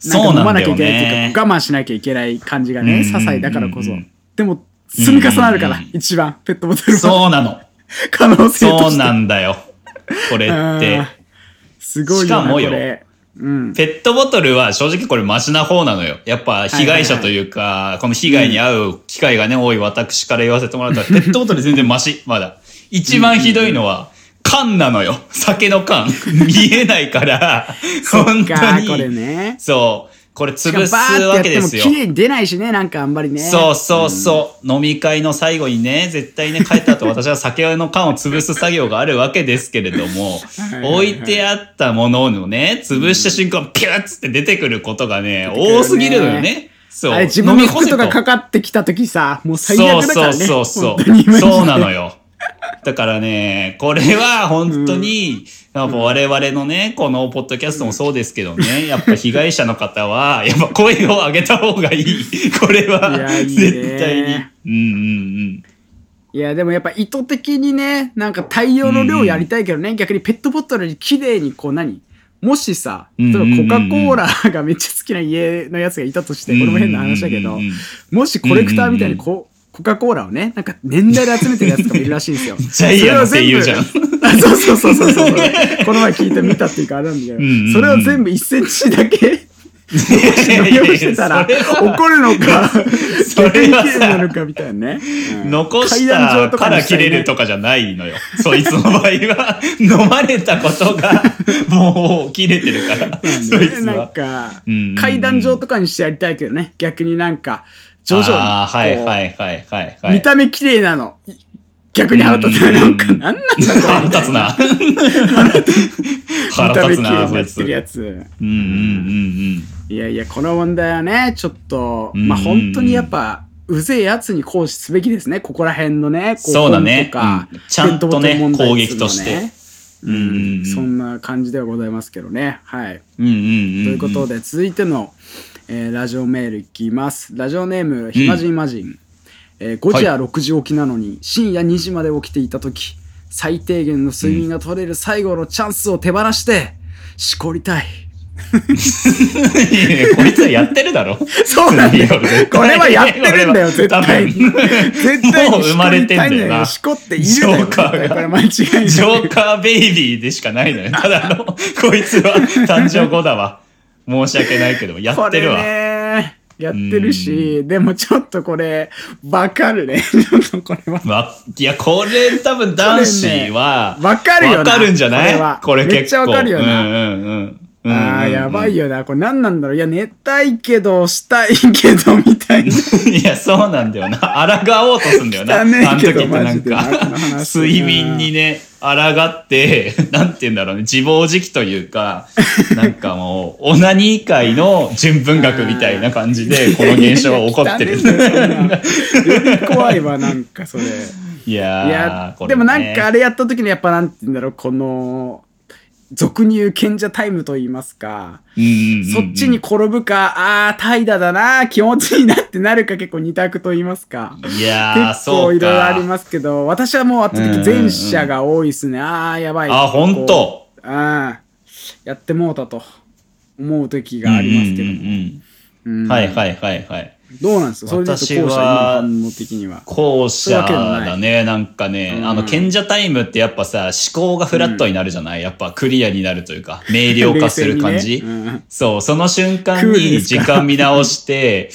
Speaker 2: そうなん
Speaker 1: か飲まなきゃいけないっていう
Speaker 2: ね。
Speaker 1: か、我慢しなきゃいけない感じがね、
Speaker 2: うんうんうんうん
Speaker 1: 些細だからこそ。でも、積み重なるから一番、ペットボトルは。
Speaker 2: そうなの。
Speaker 1: 可能性と。
Speaker 2: そうなんだよ。これって
Speaker 1: うん。すごい
Speaker 2: しかもよ。
Speaker 1: うん。
Speaker 2: ペットボトルは正直これマシな方なのよ。やっぱ被害者というか、この被害に遭う機会がね、多い私から言わせてもらったら、ペットボトル全然マシ、まだ。一番ひどいのは、缶なのよ。酒の缶。見えないから、本当
Speaker 1: か、これ
Speaker 2: に。
Speaker 1: ね。
Speaker 2: そう。これ潰すわけですよ。
Speaker 1: 綺麗に出ないしね、なんかあんまりね。
Speaker 2: そうそうそう、飲み会の最後にね、絶対ね、帰った後私は酒の缶を潰す作業があるわけですけれども、置いてあったもののね、潰した瞬間、ピュッつって出てくることがね、多すぎるのよね。そう。
Speaker 1: あれ、自分の服とかかかってきた時さ、もう最
Speaker 2: そう
Speaker 1: 悪だからね。
Speaker 2: そうそう
Speaker 1: 本当に
Speaker 2: そう。そうなのよ。だからね、これは本当に、やっぱ我々のね、このポッドキャストもそうですけどね、やっぱ被害者の方は、やっぱ声を上げた方がいい。これは絶対に。うんうんうん。
Speaker 1: いや、でもやっぱ意図的にね、なんか大量の量やりたいけどね、逆にペットボトルに綺麗にこう何？もしさ、例えば
Speaker 2: うんうんうん。うん
Speaker 1: コカ・コーラがめっちゃ好きな家のやつがいたとして、これも変な話だけど
Speaker 2: うんうんうんうん、
Speaker 1: もしコレクターみたいにこう、コカ・コーラをね、なんか年代で集めてるやつとかもいるらしいんですよ。
Speaker 2: ジャイアンの声優じゃん
Speaker 1: そうそうそうそうそう。この前聞いてみたっていうかあれなんだけど
Speaker 2: うんうんう、ん
Speaker 1: それを全部1センチだけ飲み干してたら怒るのか、
Speaker 2: それはさ
Speaker 1: なのかみたいなね。うん
Speaker 2: 残し
Speaker 1: 階段
Speaker 2: たから切れるとかじゃないのよ。そいつの場合は、飲まれたことが、もう切れてるから、そいつ
Speaker 1: なん
Speaker 2: は。
Speaker 1: か
Speaker 2: うんうんうん、
Speaker 1: 階段状とかにしてやりたいけどね。逆になんか、徐々に。
Speaker 2: ああ、はいはいはいはいはい。
Speaker 1: 見た目綺麗なの。逆に腹立つな。なんか、なんなんだ。
Speaker 2: 腹立つな。腹立つな、そいつ。
Speaker 1: 見た目綺麗になってるやつ。
Speaker 2: うんうんうん
Speaker 1: いやいや、この問題はね、ちょっと、
Speaker 2: うん
Speaker 1: まあ本当にやっぱ、うぜえやつに行使すべきですね。ここら辺のね、こ
Speaker 2: そうだね
Speaker 1: 本とか
Speaker 2: うんちゃんとね攻撃として
Speaker 1: う
Speaker 2: んうんうん
Speaker 1: そんな感じではございますけどね。はい。
Speaker 2: うん。うんうんうん。
Speaker 1: ということで、続いての、えーラジオメールいきます。ラジオネーム、ひまじんまじん。えー5時や6時起きなのに、深夜2時まで起きていたとき、最低限の睡眠が取れる最後のチャンスを手放して、しこりたい。
Speaker 2: いやいやこいつはやってるだろ。
Speaker 1: そうなんだよこれはやってるんだよ、絶対に。絶対に
Speaker 2: もう生まれてんだよな
Speaker 1: しこっているだよ。
Speaker 2: ジョーカーが
Speaker 1: これ間違いない。
Speaker 2: ジョーカーベイビーでしかないのよ。ただの、こいつは誕生後だわ。申し訳ないけど、やってるわ。
Speaker 1: やってるし、でもちょっとこれ、わかるね。ちょっとこれは。
Speaker 2: わいや、これ多分男子は、
Speaker 1: わかるよな
Speaker 2: わかるんじゃない？
Speaker 1: これは
Speaker 2: これ結構。
Speaker 1: めっちゃわかるよな
Speaker 2: うんうんうん。
Speaker 1: ああ、やばい
Speaker 2: よ。
Speaker 1: よな。これ何なんだろう。いや、寝たいけど、したいけど、みたいな。
Speaker 2: いや、そうなんだよな。抗おうとすんだよな。あの時ってなんか、
Speaker 1: 話
Speaker 2: 睡眠にね、抗って、なんて言うんだろうね、自暴自棄というか、なんかもう、オナニー界の純文学みたいな感じで、この現象は起こってる。
Speaker 1: より怖いわ、なんかそれ。
Speaker 2: いやー
Speaker 1: いや、
Speaker 2: ね
Speaker 1: でもなんかあれやった時にやっぱなんて言うんだろう、この、俗に言う賢者タイムと言いますか、そっちに転ぶか、ああ、怠惰だな、気持ちいいなってなるか結構二択と言いますか。
Speaker 2: いやー、
Speaker 1: 結構いろいろあり
Speaker 2: か。
Speaker 1: ますけど、私はもう圧倒的前者が多いですね。ああ、やばい。
Speaker 2: あ、ほんと。
Speaker 1: うん。やってもうたと思う時がありますけども。
Speaker 2: はいはいはいはい。
Speaker 1: どうなんですか？
Speaker 2: 私は。後者だね。なんかね、
Speaker 1: うん
Speaker 2: あの、賢者タイムってやっぱさ、思考がフラットになるじゃない、やっぱクリアになるというか、明瞭化する感じ。
Speaker 1: ねうん
Speaker 2: そう、その瞬間に時間見直して、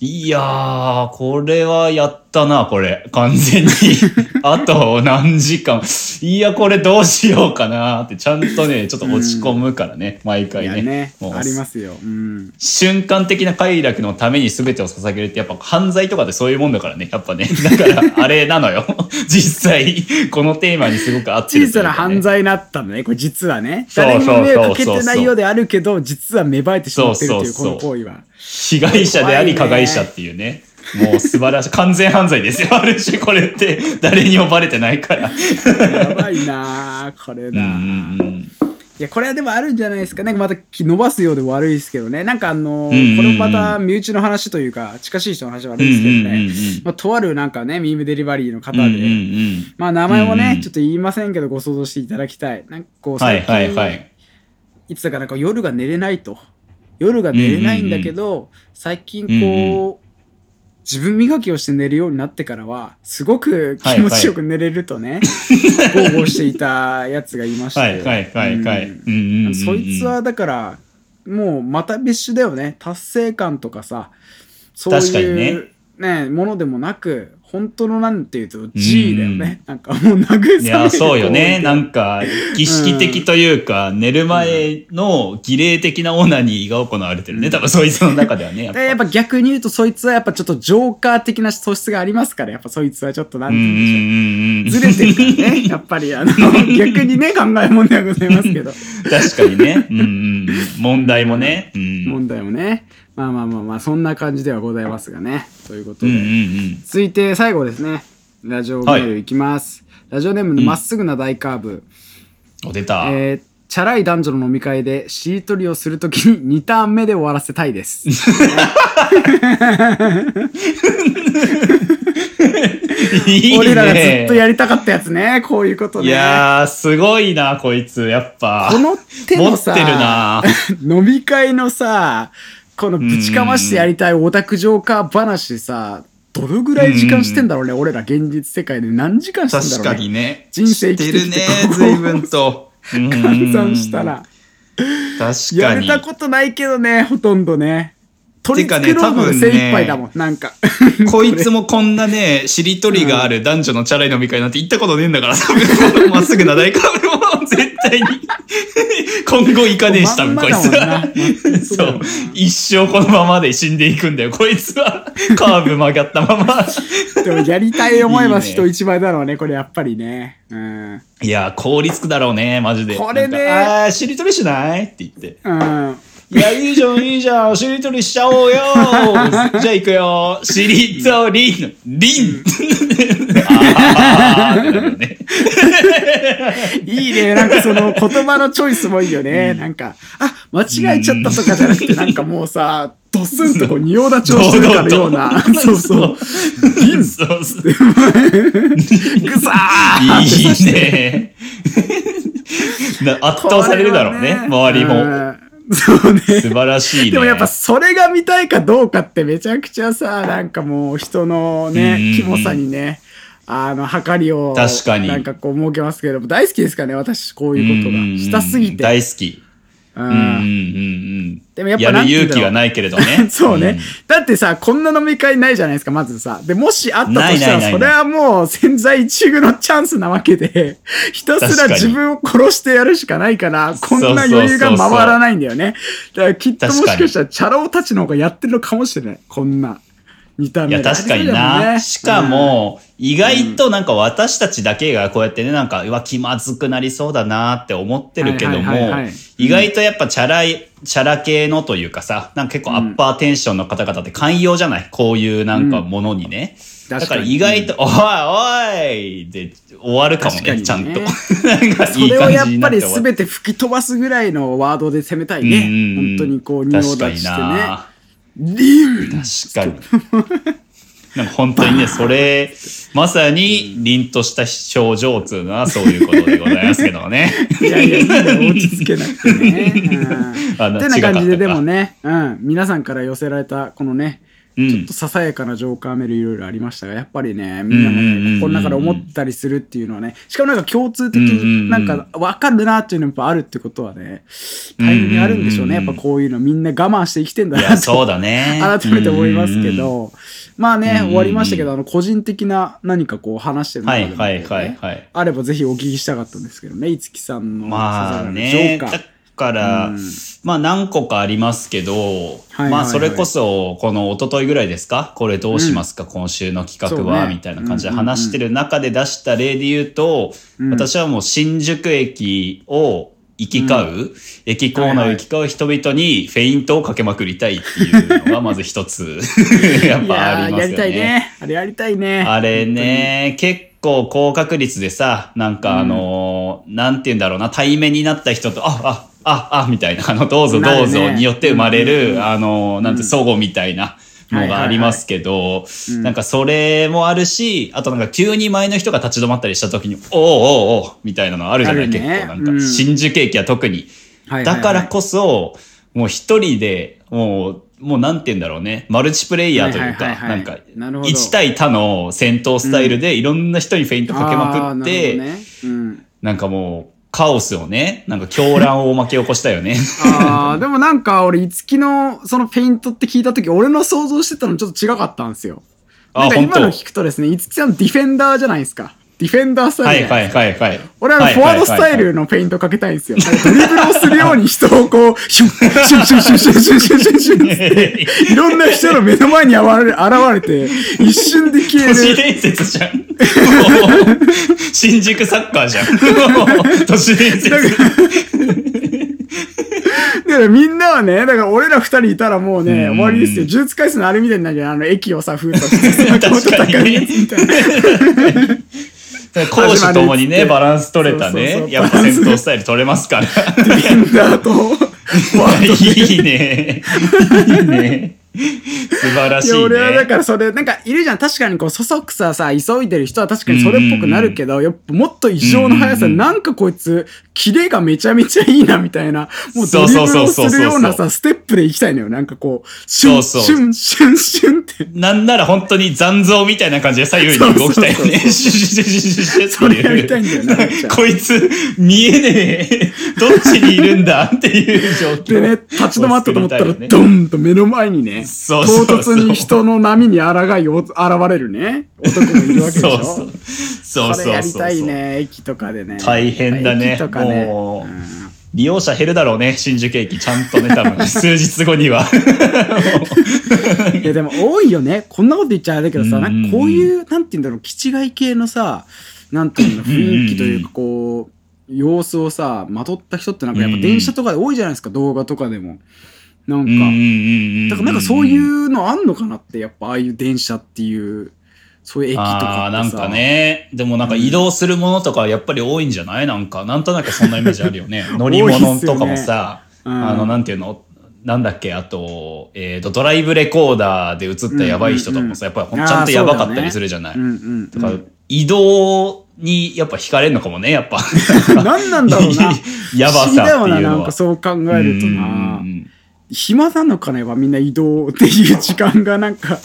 Speaker 2: いやー、これはやったな、これ。完全に。あと何時間。いや、これどうしようかなって、ちゃんとね、ちょっと落ち込むからね、毎
Speaker 1: い
Speaker 2: 回ね。
Speaker 1: やね、
Speaker 2: もう
Speaker 1: ありますよ。うん。
Speaker 2: 瞬間的な快楽のために全てを捧げるってやっぱ犯罪とかでそういうもんだからね。やっぱね。だから、あれなのよ。実際、このテーマにすごく合ってるね、
Speaker 1: さな犯罪だったのね、これ実はね。
Speaker 2: そう
Speaker 1: 誰にも迷惑かけ
Speaker 2: そうそうそう
Speaker 1: てないようであるけど、実は芽生えてしまってるというこ
Speaker 2: そうそうそう
Speaker 1: の行為は。
Speaker 2: 被害者であり加害者っていうね。もう素晴らしい。完全犯罪ですよ。ある種これって誰にもバレてないから。
Speaker 1: やばいなあこれだ。
Speaker 2: うんうんうん。
Speaker 1: いや、これはでもあるんじゃないですか。なんかまた伸ばすようで悪いですけどね。なんかあの、
Speaker 2: うんうんうん
Speaker 1: これもまた身内の話というか、近しい人の話は悪いですけどね。
Speaker 2: うんうんうんうん
Speaker 1: まあ、とあるなんかね、ミームデリバリーの方で、
Speaker 2: うんうんうん。
Speaker 1: まあ名前もね、
Speaker 2: うんうん
Speaker 1: ちょっと言いませんけど、ご想像していただきたい。なんかこう、
Speaker 2: はい
Speaker 1: 最近、
Speaker 2: はいはい。
Speaker 1: いつだかなんか夜が寝れないと。夜が寝れないんだけど、最近こう、自分磨きをして寝るようになってからは、すごく気持ちよく寝れるとね、豪語していたやつがいまして。
Speaker 2: はいはいはい
Speaker 1: そいつはだから、もうまた別種だよね。達成感とかさ、そういうねものでもなく、本当のなんていうと G だよね。なんかもう慰める
Speaker 2: いや、そうよね。なんか、儀式的というか、寝る前の儀礼的なオナニーが行われてるね。多分そいつの中ではね。やっぱ
Speaker 1: でやっぱ逆に言うとそいつはやっぱちょっとジョーカー的な素質がありますからやっぱそいつはちょっとなんて
Speaker 2: うんうん
Speaker 1: でしょう。ずれてるからね やっぱりあの逆にね考え問題はございますけど
Speaker 2: 確かにね。うんうんうん。問題もね。うん。
Speaker 1: 問題もねまあまあまあまあそんな感じではございますがねということで、
Speaker 2: うんうんうん。
Speaker 1: 続いて最後ですねラジオメールいきます、ラジオネームのまっすぐな大カーブ、
Speaker 2: お、出た。
Speaker 1: えーチャラい男女の飲み会でしりとりをするときに2ターン目で終わらせたいです。
Speaker 2: いいね。
Speaker 1: 俺らがずっとやりたかったやつね、こういうことね。
Speaker 2: いやー、すごいな、こいつ。やっぱ。
Speaker 1: この手のさ、
Speaker 2: 持ってるな
Speaker 1: 飲み会のさ、このぶちかましてやりたいオタクジョーカー話さ、どのぐらい時間してんだろうね、俺ら現実世界で何時間してんだろうね。
Speaker 2: 確かにね。
Speaker 1: 人生生きて
Speaker 2: るね、随分と。
Speaker 1: 換算したら。
Speaker 2: 確かに。
Speaker 1: やれたことないけどね、ほとんどね。取り
Speaker 2: てかね
Speaker 1: 繕うので
Speaker 2: 多分ね
Speaker 1: 精一杯だもん、なんか。
Speaker 2: こいつもこんなね、しりとりがある男女のチャラい飲み会なんて行ったことねえんだから、多分、まっすぐな大カブも絶対に、今後行かねえし、多分こいつは。
Speaker 1: そ
Speaker 2: そうう。一生このままで死んでいくんだよ、こいつは。カーブ曲がったまま。
Speaker 1: でもやりたい思いは人一倍だろうね、これやっぱりね。うん。
Speaker 2: いや、効率くだろうね、マジで。
Speaker 1: これね
Speaker 2: あー、しりとりしないって言って。
Speaker 1: うん。
Speaker 2: いや、いいじゃん、いいじゃん、しりとりしちゃおうよ じゃあ行くよしりとりの、りん。
Speaker 1: いいね。なんかその言葉のチョイスもいいよね。なんか、あ、間違えちゃったとかじゃなくて、なんかもうさ、ドスンとこう仁王立ちをしてるかのような。そうそう。
Speaker 2: 銀そうそう。
Speaker 1: ぐさー
Speaker 2: いいね。な圧倒されるだろうね、周りも。
Speaker 1: も。そうね。
Speaker 2: 素晴らしいね。
Speaker 1: でもやっぱそれが見たいかどうかってめちゃくちゃさ、なんかもう人のね
Speaker 2: うん、
Speaker 1: キモさにね、あの、測りを、
Speaker 2: 確かに
Speaker 1: なんかこう設けますけども、大好きですかね、私、こういうことが。したすぎて。
Speaker 2: 大好き。
Speaker 1: う
Speaker 2: うんうんうんうん。
Speaker 1: でもやっぱ
Speaker 2: やる
Speaker 1: なんて言うんだろう
Speaker 2: 勇気はないけれどね。
Speaker 1: そうね、
Speaker 2: ん
Speaker 1: だってさ、こんな飲み会ないじゃないですか、まずさ。で、もしあったとしたら、それはもう潜在一遇のチャンスなわけで、ひたす
Speaker 2: らに
Speaker 1: 自分を殺してやるしかないから、こんな余裕が回らないんだよね。だからきっともし
Speaker 2: か
Speaker 1: したら、チャラ男たちの方がやってるのかもしれない。こんな、見た
Speaker 2: いや、確かにな。
Speaker 1: ね。
Speaker 2: しか、も、意外となんか私たちだけがこうやってね、なんか、うわ、気まずくなりそうだなって思ってるけども
Speaker 1: はい、
Speaker 2: 意外とやっぱチャラい、チャラ系のというかさ、なんか結構アッパーテンションの方々って寛容じゃない？こういうなんかものにね。
Speaker 1: うん。
Speaker 2: だから意外と、おいおいで終わるかもね、ちゃんと。なんか
Speaker 1: それをやっぱり全て吹き飛ばすぐらいのワードで攻めたいね。
Speaker 2: うん
Speaker 1: 本当にこう、仁王立ちしてね。
Speaker 2: な。
Speaker 1: リン
Speaker 2: 確かに。なんか本当にね、それ、まさに凛とした症状っていうのはそういうことでございますけどもね。
Speaker 1: いやいや、落ち着けなくてね。う ん
Speaker 2: あの
Speaker 1: てな感じで、でも
Speaker 2: ね。
Speaker 1: ね、うん、皆さんから寄せられた、このね、
Speaker 2: うん。
Speaker 1: ちょっとささやかなジョーカーメールいろいろありましたが、やっぱりね、みんなもね、心の中で思ったりするっていうのはね、しかもなんか共通的になんか分かるなっていうのやっぱあるってことはね、大変にあるんでしょうね。やっぱこういうのみんな我慢して生きてんだなと
Speaker 2: そうだね。
Speaker 1: 改めて思いますけど、まあね、終わりましたけど、あの、個人的な何かこう話してる
Speaker 2: は
Speaker 1: 中でも
Speaker 2: いはい
Speaker 1: ね
Speaker 2: はいはい。
Speaker 1: あればぜひお聞きしたかったんですけどね、いつきさんの
Speaker 2: まあ
Speaker 1: ジョ
Speaker 2: ね、
Speaker 1: ーカー。
Speaker 2: だから、
Speaker 1: うん。
Speaker 2: まあ何個かありますけど、
Speaker 1: はいはいはい。
Speaker 2: まあそれこそ、この一昨日ぐらいですか？これどうしますか、今週の企画は、
Speaker 1: ね。
Speaker 2: みたいな感じで話してる中で出した例で言うと、
Speaker 1: うん。
Speaker 2: 私はもう新宿駅を行き交う、駅構内を行き交う人々にフェイントをかけまくりたいっていうのがまず一つ、やっ
Speaker 1: い
Speaker 2: ぱあ
Speaker 1: り
Speaker 2: りますよね。
Speaker 1: たいね。あれやりたいね。
Speaker 2: あれね、結構高確率でさ、なんかあのーなんて言うんだろうな、対面になった人と、あ、あ、あ、あ、みたいな、あの、どうぞどうぞによって生まれ
Speaker 1: うんうんうん。
Speaker 2: る、あのーなんて、相互みたいなのがありますけど
Speaker 1: うん、
Speaker 2: なんかそれもあるし、あとなんか急に前の人が立ち止まったりした時に、おうおうおうみたいなのあるじゃない、
Speaker 1: ね。
Speaker 2: 結構なんか、
Speaker 1: うん。
Speaker 2: 新宿駅は特に。だからこそ、もう一人で、もう、もうなんて言うんだろうね。マルチプレイヤーというか、ないんか、
Speaker 1: なるほど。
Speaker 2: 1対他の戦闘スタイルでいろんな人にフェイントかけまくって、
Speaker 1: なん
Speaker 2: かもう、カオスをね、なんか狂乱を巻き起こしたよね。
Speaker 1: あーでもなんか俺、いつきのそのペイントって聞いたとき、俺の想像してたのちょっと違かったんですよ。なんか今の聞くとですね、いつきさんディフェンダーじゃないですか。ディフェンダースタ
Speaker 2: はいはい
Speaker 1: イルじゃないですか。
Speaker 2: はいはい。
Speaker 1: 俺はフォワードスタイルのペイントかけたいんですよ。ドリブルをするように人をこう、シュン、シュンシュンシュンシュンシュンシュンシュンシュっていろんな人の目の前に現れ現れて、一瞬で消え
Speaker 2: 都市
Speaker 1: る。
Speaker 2: 伝説じゃん。新宿サッカーじゃん。都市伝説。
Speaker 1: だからみんなはね、だから俺ら二人いたらもうね、
Speaker 2: うん
Speaker 1: 終わりですよ。呪術回数のあれみたいになるじゃん。あの、駅をさ、封鎖して。
Speaker 2: 攻守ともにね、バランス取れたね。
Speaker 1: う
Speaker 2: やっぱ戦闘スタイル取れますから。
Speaker 1: ディフェンダーと、
Speaker 2: いいね。いいね。素晴らしい
Speaker 1: いや、俺はだ
Speaker 2: ね。
Speaker 1: からそれ、なんかいるじゃん。確かにこう、そそくささ、急いでる人は確かにそれっぽくなるけど、やっぱもっと異常の速さ、なんかこいつ、キレがめちゃめちゃいいな、みたいな。もうドリブルをするようなさ、ステップで行きたいのよ。なんかこう、シュン、
Speaker 2: そうそう
Speaker 1: シュン、シュン、シュンって。
Speaker 2: なんなら本当に残像みたいな感じで左右に動きたいよね。シュシュシュシュシュシュ
Speaker 1: それやりたいんだよな
Speaker 2: こいつ見えねえ。どっちにいるんだっていう状況。
Speaker 1: でね、立ち止まったと思ったら、ドンと目の前にね、
Speaker 2: そうそうそう
Speaker 1: 唐突に人の波に抗いを現れるね、男もいるわけでしょ。
Speaker 2: そうそう。そうそうそうそう。
Speaker 1: これやりたいね、駅とかでね。
Speaker 2: 大変だね
Speaker 1: 駅とかね。
Speaker 2: もう
Speaker 1: うん
Speaker 2: 利用者減るだろうね、新宿駅。ちゃんとね、多分、数日後には。
Speaker 1: いやでも多いよね。こんなこと言っちゃあれだけどさ、なんかこういう、なんて言うんだろう、気違い系のさ、なんていうの、雰囲気というか、こう、様子をさ、まとった人ってなんかやっぱ電車とかで多いじゃないですか、動画とかでも。なんか、だからなんかそういうのあんのかなって、やっぱああいう電車っていう、そういう駅とか。
Speaker 2: ああ、なんか。ね。でもなんか移動するものとかやっぱり多いんじゃない？なんか、なんとなくそんなイメージあるよね。乗り物とかもさ、
Speaker 1: ねうん
Speaker 2: あの、なんていうの？なんだっけ、あと、えっ、と、ドライブレコーダーで映ったやばい人とかもさ、やっぱりちゃんとやばかったりするじゃない？
Speaker 1: うんうん、うん。
Speaker 2: だから移動にやっぱ惹かれるのかもね、やっぱ。
Speaker 1: 何なんだろうな。
Speaker 2: やばさっていうのは
Speaker 1: な、なんかそう考えると
Speaker 2: う
Speaker 1: な。
Speaker 2: ん
Speaker 1: 暇なのかねやっぱみんな移動っていう時間がなんか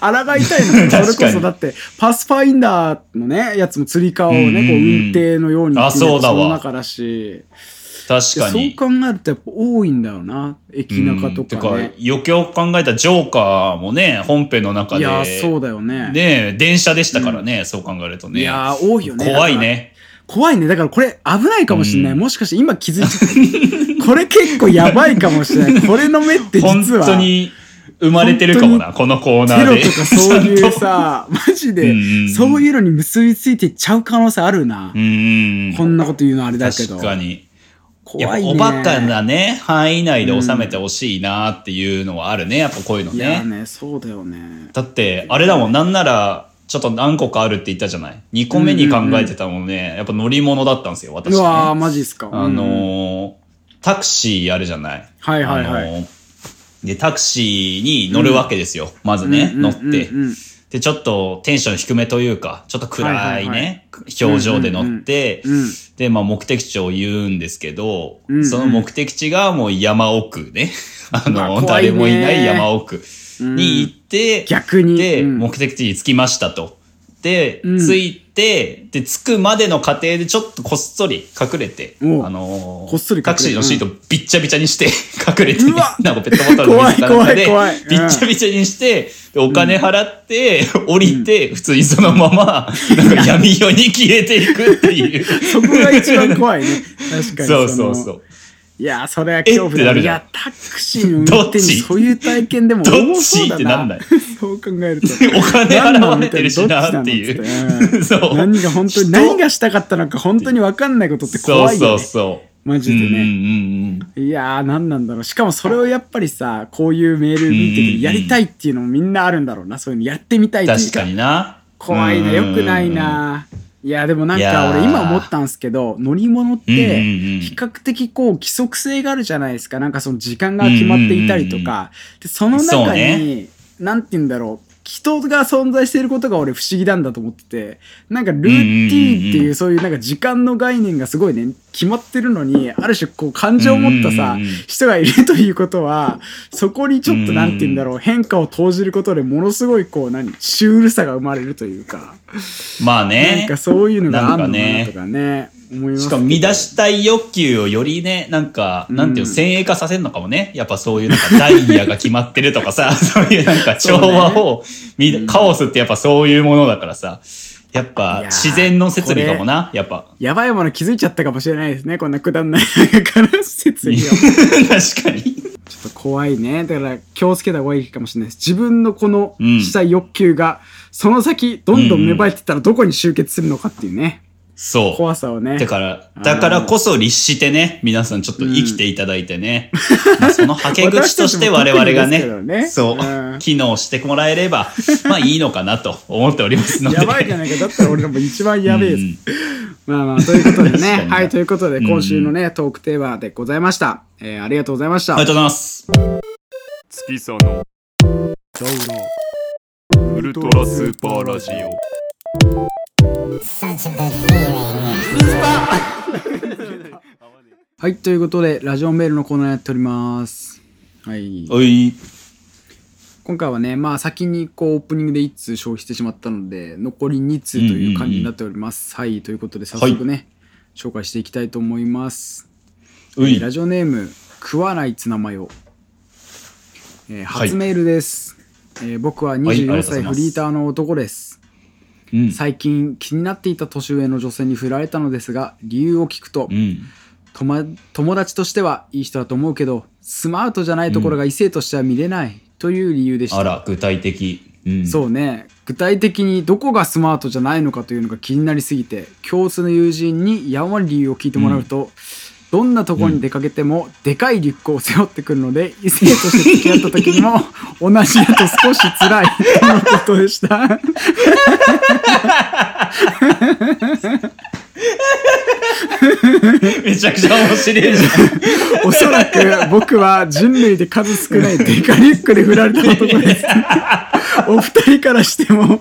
Speaker 1: 抗いたいのかそれこそだってパスファインダーのねやつも釣り革をね、
Speaker 2: うんうんうん。
Speaker 1: こう運転のように
Speaker 2: あそうだわ。
Speaker 1: の中だし。
Speaker 2: 確かに。
Speaker 1: そう考えるとやっぱ多いんだよな駅中と
Speaker 2: うん。て
Speaker 1: かね、
Speaker 2: よくよく考えたらジョーカーもね、本編の中で。
Speaker 1: いやそうだよね。
Speaker 2: ね電車でしたからね、そう考えるとね。
Speaker 1: いや多いよね。
Speaker 2: 怖いね。
Speaker 1: 怖いね。だからこれ危ないかもしれない、
Speaker 2: うん。
Speaker 1: もしかして今気づいちゃった。これ結構やばいかもしれない。これの目って
Speaker 2: 本
Speaker 1: 実は。
Speaker 2: 当に生まれてるかもな、このコーナーで。
Speaker 1: テロとかそういうさ マジでそういうのに結びついていっちゃう可能性あるな、
Speaker 2: うん。
Speaker 1: こんなこと言うのあれだけど。
Speaker 2: 確かに。
Speaker 1: 怖いね。
Speaker 2: おバカなね、範囲内で収めてほしいなっていうのはあるね、やっぱこういうの
Speaker 1: いや
Speaker 2: ね。
Speaker 1: ねそうだよね。
Speaker 2: だって、あれだもん、なんなら、ちょっと何個かあるって言ったじゃない ?2 個目に考えてたもんね、やっぱ乗り物だったんですよ、私、ね。
Speaker 1: うわーマジっすか。
Speaker 2: あのータクシーあるじゃない？
Speaker 1: はいはいはい。
Speaker 2: あのーで、タクシーに乗るわけですよ。まずね、
Speaker 1: うん
Speaker 2: 乗って。
Speaker 1: うんうん。うん
Speaker 2: で、ちょっとテンション低めというか、ちょっと暗いね、
Speaker 1: はいはいはい。
Speaker 2: 表情で乗って、
Speaker 1: うん
Speaker 2: で、まあ目的地を言うんですけど、
Speaker 1: うんうん。
Speaker 2: その目的地がもう山奥ね。あの、誰もいない山奥に行って、
Speaker 1: 逆に。
Speaker 2: で、
Speaker 1: うん。
Speaker 2: 目的地に着きましたと。で、
Speaker 1: うん。
Speaker 2: 着いて、で、着くまでの過程でちょっとこっそり隠れて、あのー
Speaker 1: こっそり隠れて。
Speaker 2: タクシーのシートびっちゃびちゃにして 隠れて、なんかペットボトルの水かなんかで、びっちゃびちゃにして、でお金払って、降りて、普通にそのまま、なんか闇夜に消えていくっていう。
Speaker 1: そこが一番怖いね。確かに
Speaker 2: そ うそう
Speaker 1: の
Speaker 2: そう。
Speaker 1: いやそれは恐怖だいやタクシーの運転
Speaker 2: どっち？
Speaker 1: にそういう体験でも
Speaker 2: どっち？
Speaker 1: 多そうだ
Speaker 2: ってなんだよ
Speaker 1: そう考えると。
Speaker 2: お金払われてるしなっていう。そう。
Speaker 1: 何が本当に何がしたかったのか本当に分かんないことって
Speaker 2: そう
Speaker 1: 怖いよね。
Speaker 2: そうそう。
Speaker 1: マジでね。
Speaker 2: うんうんうん
Speaker 1: いやー何なんだろう。しかもそれをやっぱりさこういうメール見て
Speaker 2: うんうんうん。
Speaker 1: やりたいっていうのもみんなあるんだろうな。そういうのやってみたいっていう
Speaker 2: 確かにな。
Speaker 1: 怖いな。よくないないやでもなんか俺今思ったんですけど乗り物って比較的こう規則性があるじゃないですか。なんかその時間が決まっていたりとか。でその中に
Speaker 2: ね。
Speaker 1: なんて言うんだろう人が存在していることが俺不思議なんだと思っててなんかルーティーンっていうそういうなんか時間の概念がすごいね決まってるのにある種こう感情を持ったさ人がいるということはそこにちょっとなんて言うんだろう変化を投じることでものすごいこう何シュールさが生まれるというか。
Speaker 2: まあ
Speaker 1: なん
Speaker 2: ね
Speaker 1: か。そういうのがあるのかなとかね思います
Speaker 2: しかも満たしたい欲求をよりね、なんか、なんていうの、
Speaker 1: うん
Speaker 2: 先鋭化させるのかもね。やっぱそういうなんかダイヤが決まってるとかさ、そういうなんか調和を、みカオスってやっぱそういうものだからさ、やっ
Speaker 1: い
Speaker 2: ぱ自然の設備かもな、やっぱ。
Speaker 1: やばいもの気づいちゃったかもしれないですねこんなくだんないから説理をちょ
Speaker 2: 確かに。
Speaker 1: っと怖いね。だから気をつけた方がいいかもしれないです。自分のこの
Speaker 2: うん。
Speaker 1: したい欲求がその先どんどん芽生えてったらどこに集結するのかっていうね
Speaker 2: そう。
Speaker 1: 怖さをね。
Speaker 2: だから、だからこそ律してね、皆さんちょっと生きていただいてね。まあそのはけ口として我々が
Speaker 1: 私たちも特にです
Speaker 2: ね
Speaker 1: けどね。
Speaker 2: そう、
Speaker 1: うん。
Speaker 2: 機能してもらえれば、まあいいのかなと思っておりますので。
Speaker 1: やばいじゃないか。だったら俺らも一番やべえです、
Speaker 2: うん。
Speaker 1: まあまあということで
Speaker 2: 確かに。
Speaker 1: ねはいということで今週のね、トークテーマでございました、えーありがとうございました。
Speaker 2: ありがとうございます。
Speaker 3: 月さのウルトラスーパーラジオ
Speaker 1: はい、ということで、ラジオメールのコーナーやっております。はい。
Speaker 2: おい。
Speaker 1: 今回はね、まあ先にこうオープニングで1通消費してしまったので、残り2通という感じになっております。はい、ということで早速ね、紹介していきたいと思います。
Speaker 2: おい
Speaker 1: えーラジオネーム、食わないツナマヨ。えー
Speaker 2: はい
Speaker 1: 初メールです。えー僕は
Speaker 2: はいありがと
Speaker 1: 24
Speaker 2: うございます
Speaker 1: 歳フリーターの男です。
Speaker 2: うん。
Speaker 1: 最近気になっていた年上の女性に振られたのですが、理由を聞くと、
Speaker 2: うん。
Speaker 1: 友達としてはいい人だと思うけどスマートじゃないところが異性としては見れないという理由でした、
Speaker 2: あら、具体的。うん。
Speaker 1: そうね具体的にどこがスマートじゃないのかというのが気になりすぎて共通の友人にやんわり理由を聞いてもらうと、どんなところに出かけてもでかいリュックを背負ってくるので異性として付き合った時にも同じだと少し辛いとのことでした。
Speaker 2: めちゃくちゃ面白いじゃん。
Speaker 1: おそらく僕は人類で数少ないデカリュックで振られた男です。お二人からしても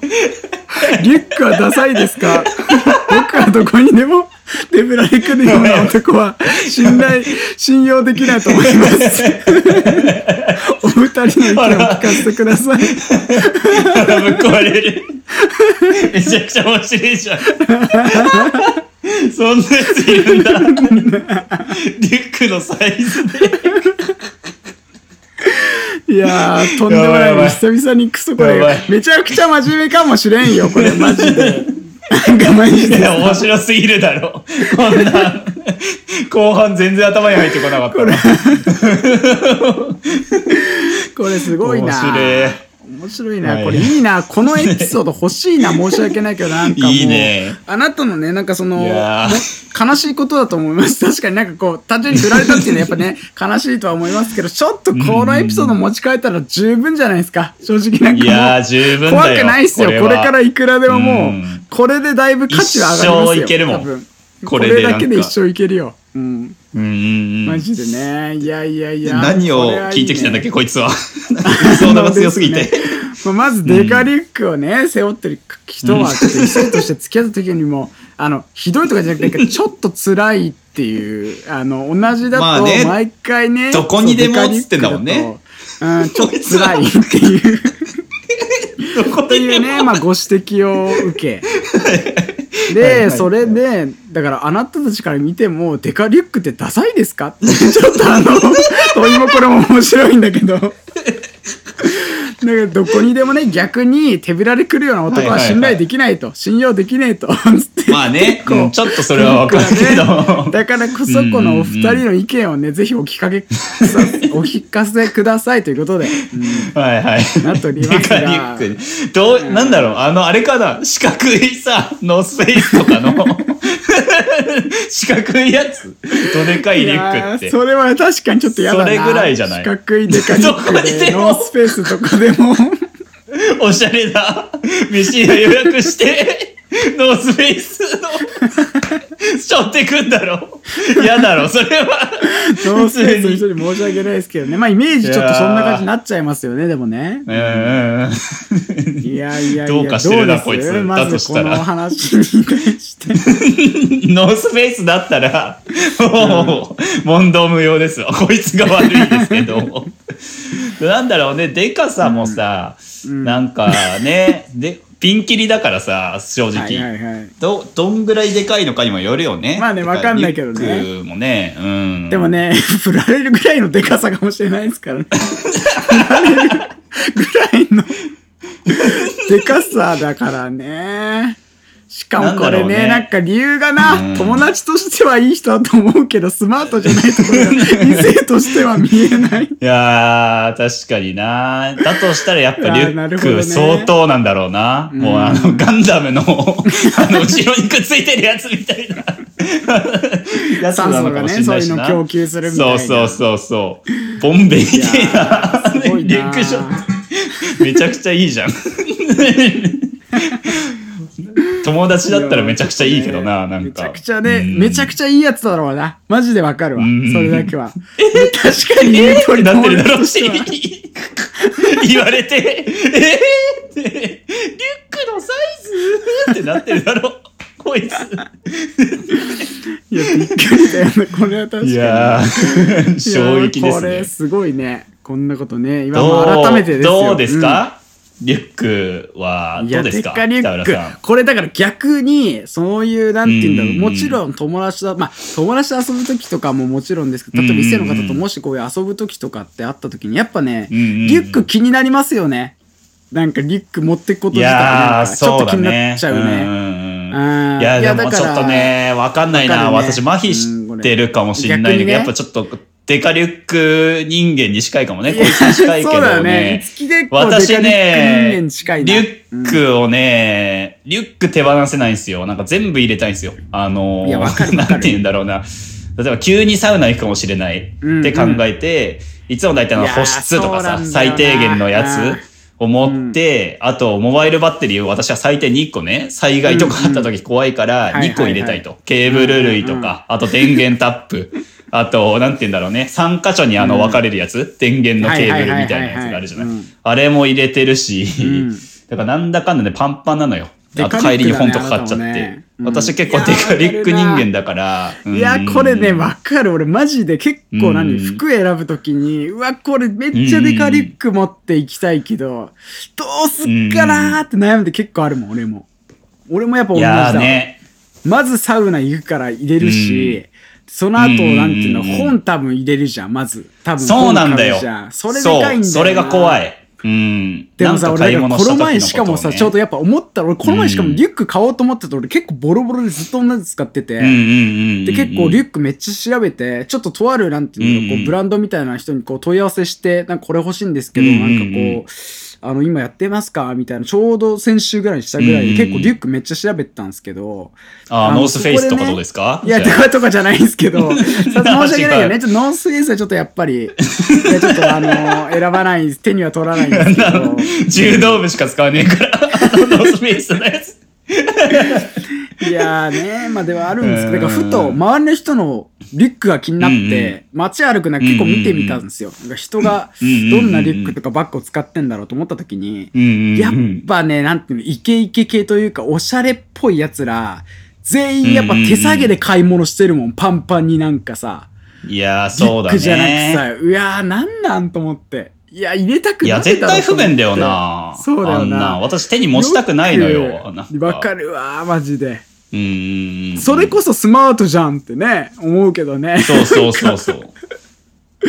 Speaker 1: リュックはダサいですか？僕はどこにでも手ぶらで来るような男は信頼、信用できないと思います。お二人の意見を聞かせてください。
Speaker 2: ぶっ壊れる。めちゃくちゃ面白いじゃん。そんなやついるんだ。リュックのサイズで。
Speaker 1: いやー、とんでもない。
Speaker 2: やばいやばい
Speaker 1: 久々にクソこれ
Speaker 2: やばい。
Speaker 1: めちゃくちゃ真面目かもしれんよ、これマジで。なんかマジで
Speaker 2: いや、面白すぎるだろ。こんな、後半全然頭に入ってこなかったな。
Speaker 1: これすごいな。
Speaker 2: 面白い
Speaker 1: 面白いな、
Speaker 2: はい
Speaker 1: これいいな。このエピソード欲しいな。申し訳ないけど、なんかもう。
Speaker 2: いいね
Speaker 1: あなたのね、なんかその、悲しいことだと思います。確かになんかこう、単純に振られたっていうのは やっぱね、悲しいとは思いますけど、ちょっとこのエピソード持ち帰ったら十分じゃないですか。正直なんか。怖くないっすよ。これ
Speaker 2: は
Speaker 1: からいくらでももう、
Speaker 2: うん
Speaker 1: これでだいぶ価値は上がりますよ。
Speaker 2: 一生いけるもん
Speaker 1: 多分
Speaker 2: これ
Speaker 1: だけで一生いけるよ。うん。
Speaker 2: うんうんうん。
Speaker 1: マジでね。いやいやいや。
Speaker 2: 何を聞いてきたんだっけ、
Speaker 1: これ
Speaker 2: こいつは。相談が強すぎて。
Speaker 1: まあまずデカリュックをね、背負ってる人は、ちょっと異性として付き合った時にも、あの、ひどいとかじゃなくて、ちょっと辛いっていう、あの、同じだと
Speaker 2: まあね
Speaker 1: 毎回ね、
Speaker 2: どこにでも
Speaker 1: そうデカリュック
Speaker 2: つってんだもんね
Speaker 1: うん、ちょっと辛いっていう。というね、まあ、ご指摘を受け。で、それで、だからあなたたちから見ても、デカリュックってダサいですか？ってちょっとあの、問いもこれも面白いんだけど。だからどこにでもね、逆に手ぶらで来るような男は信頼できないと。信用できねえと。
Speaker 2: まあね、うんちょっとそれはわかるけど。
Speaker 1: だからこそこのお二人の意見をね、ぜひお聞かけお聞かせくださいということで。うん
Speaker 2: はいはい。
Speaker 1: なっており
Speaker 2: デ
Speaker 1: ますが
Speaker 2: カリュック。どう、なんだろう、あの、あれかな、四角いさ、ノースフェイスとかの、四角いやつ。どでかいリュックって。
Speaker 1: いやーそれは確かにちょっと嫌だな
Speaker 2: それぐらいじゃない？
Speaker 1: 四角いデカリュッ
Speaker 2: どこに
Speaker 1: クでノースペースとかでも。
Speaker 2: おしゃれだ飯屋予約して、ノースフェイスの、背負ってくんだろ？嫌だろ、それは。
Speaker 1: ノースペースの人に申し訳ないですけどね。まあイメージちょっとそんな感じになっちゃいますよねでもね。
Speaker 2: うんうんうん。
Speaker 1: いやいやいや
Speaker 2: どうかしてるなこいつ。
Speaker 1: まずこの話に対して。
Speaker 2: ノースフェイスだったら、もう、問答無用ですよ。こいつが悪いですけど。なんだろうね、でかさもさ、なんかね、で、ピンキリだからさ、正直。
Speaker 1: はいはいはい
Speaker 2: ど、どんぐらいでかいのかにもよるよね。
Speaker 1: まあねわかんないけどね
Speaker 2: リュックもね、うん。
Speaker 1: でもね 振られるぐらいのデカさかもしれないですからね振られるぐらいの デカさだからねしかもこれね、
Speaker 2: なん
Speaker 1: か理由がな、
Speaker 2: うん
Speaker 1: 友達としてはいい人だと思うけど、スマートじゃないところが 異性としては見えない。
Speaker 2: いやー、確かにな。だとしたらやっぱ リュック相当なんだろうな。もうあの、ガンダムの、あの、後ろにくっついてるやつみたいな。やつなのかもしれないしな。
Speaker 1: 酸素がねそういうの供給するみたいな
Speaker 2: そうそうそうそう。ボンベみたいな。
Speaker 1: いやーすごいな
Speaker 2: リュックショット。めちゃくちゃいいじゃん。友達だったらめちゃくちゃいいけどな、なんか。
Speaker 1: めちゃくちゃね、
Speaker 2: うん
Speaker 1: めちゃくちゃいいやつだろうな。マジでわかるわ。
Speaker 2: うん
Speaker 1: それだけは。確かに言う通り
Speaker 2: なってるだろう？し言われて、え？ー、って、リュックのサイズ？ってなってるだろう。こいつ。
Speaker 1: いや、びっくりだよね。これは確かに。
Speaker 2: いやー、衝撃ですね。
Speaker 1: れすごいね。こんなことね。今も改めてですよ。
Speaker 2: どうですか、リュックはどうですか？
Speaker 1: リュック。これだから逆に、そういう、なんて言うんだろう。
Speaker 2: うん
Speaker 1: もちろん友達と、まあ、友達と遊ぶ時とかももちろんですけど、例えば異性の方ともしこういう遊ぶ時とかってあった時に、やっぱね、リュック気になりますよね。なんかリュック持ってくこと
Speaker 2: い
Speaker 1: 自体ちょっと気にな
Speaker 2: ね。
Speaker 1: っちゃうね。
Speaker 2: いや、
Speaker 1: い
Speaker 2: でも
Speaker 1: やだから
Speaker 2: ちょっとね、わかんないな。私、麻痺してるかもしれないけど、
Speaker 1: うん
Speaker 2: やっぱちょっと、デカリュック人間に近いかもね。こいつに近いけ
Speaker 1: そうだよ
Speaker 2: ど
Speaker 1: ね。
Speaker 2: ね。
Speaker 1: 月でこう
Speaker 2: ね
Speaker 1: 間近いな
Speaker 2: リュックをね、リュック手放せないんですよ。なんか全部入れたいんですよ。あのなんて言うんだろうな。例えば急にサウナ行くかもしれないって考えて、いつも大体あの保湿とかさ、最低限のやつを持って、あとモバイルバッテリーを私は最低2個ね、災害とかあった時怖いから
Speaker 1: うんうん
Speaker 2: 2個入れたいと。
Speaker 1: はい
Speaker 2: ケーブル類とか、あと電源タップ。あと、なんて言うんだろうね。3箇所にあの分かれるやつ、電源のケーブルみたいなやつがあるじゃない。あれも入れてるし、
Speaker 1: ん。
Speaker 2: だからなんだかんだね、パンパンなのよ。あと帰りに本とか買っちゃって、私結構デカリック人間だから
Speaker 1: いや、これね、
Speaker 2: うん。
Speaker 1: わかる。俺マジで結構何、
Speaker 2: うん
Speaker 1: 服選ぶときに、うわ、これめっちゃデカリック持っていきたいけど、どうすっかなーって悩んで結構あるもん、俺も。俺もやっぱ同
Speaker 2: い
Speaker 1: じだ
Speaker 2: ね。
Speaker 1: まずサウナ行くから入れるし、その後、
Speaker 2: うん
Speaker 1: なんていうの、
Speaker 2: うん
Speaker 1: 本多分入れるじゃん、まず。多分
Speaker 2: そうなんだよ。
Speaker 1: それでかいんだよな。
Speaker 2: それが怖い。うん。
Speaker 1: でもさ、俺、この前しかもさ、ちょうどやっぱ思ったら、俺この前しかも
Speaker 2: うん。
Speaker 1: リュック買おうと思ってた俺結構ボロボロでずっと同じ使ってて、で、結構リュックめっちゃ調べて、ちょっととあるなんていうの、こ
Speaker 2: う
Speaker 1: ブランドみたいな人にこう問い合わせして、なんかこれ欲しいんですけど、なんかこう、あの、今やってますか？みたいな、ちょうど先週ぐらいにしたぐらいで、
Speaker 2: うん。うん
Speaker 1: 結構リュックめっちゃ調べてたんですけど、
Speaker 2: あー
Speaker 1: あの
Speaker 2: ノースフェイスとかどうですか？
Speaker 1: いや、とかとかじゃないんですけど、さ申し訳ないよね。ちょっとノースフェイスはちょっとやっぱり、ちょっとあの、選ばない、手には取らないんですけど、
Speaker 2: 柔道部しか使わねえから。ノースフェイスのやつ
Speaker 1: いやーね、まあではあるんですけど、ふと周りの人のリュックが気になって、街歩くな結構見てみたんですよ。人がどんなリュックとかバッグを使ってんだろうと思った時に、やっぱね、なんていうの、イケイケ系というか、おしゃれっぽい奴ら、全員やっぱ手下げで買い物してるもん、パンパンになんかさ。
Speaker 2: いやー
Speaker 1: リ
Speaker 2: そうだ
Speaker 1: ュックじゃなく
Speaker 2: ね
Speaker 1: さ、うわーなんなんと思って。いや、入れたくない
Speaker 2: いや絶対不便だよな
Speaker 1: そうだよ
Speaker 2: な
Speaker 1: な。
Speaker 2: 私手に持ちたくないのよ
Speaker 1: わかるわー、マジで。
Speaker 2: うん
Speaker 1: それこそスマートじゃんってね、思うけどね。
Speaker 2: そうそうそうそう。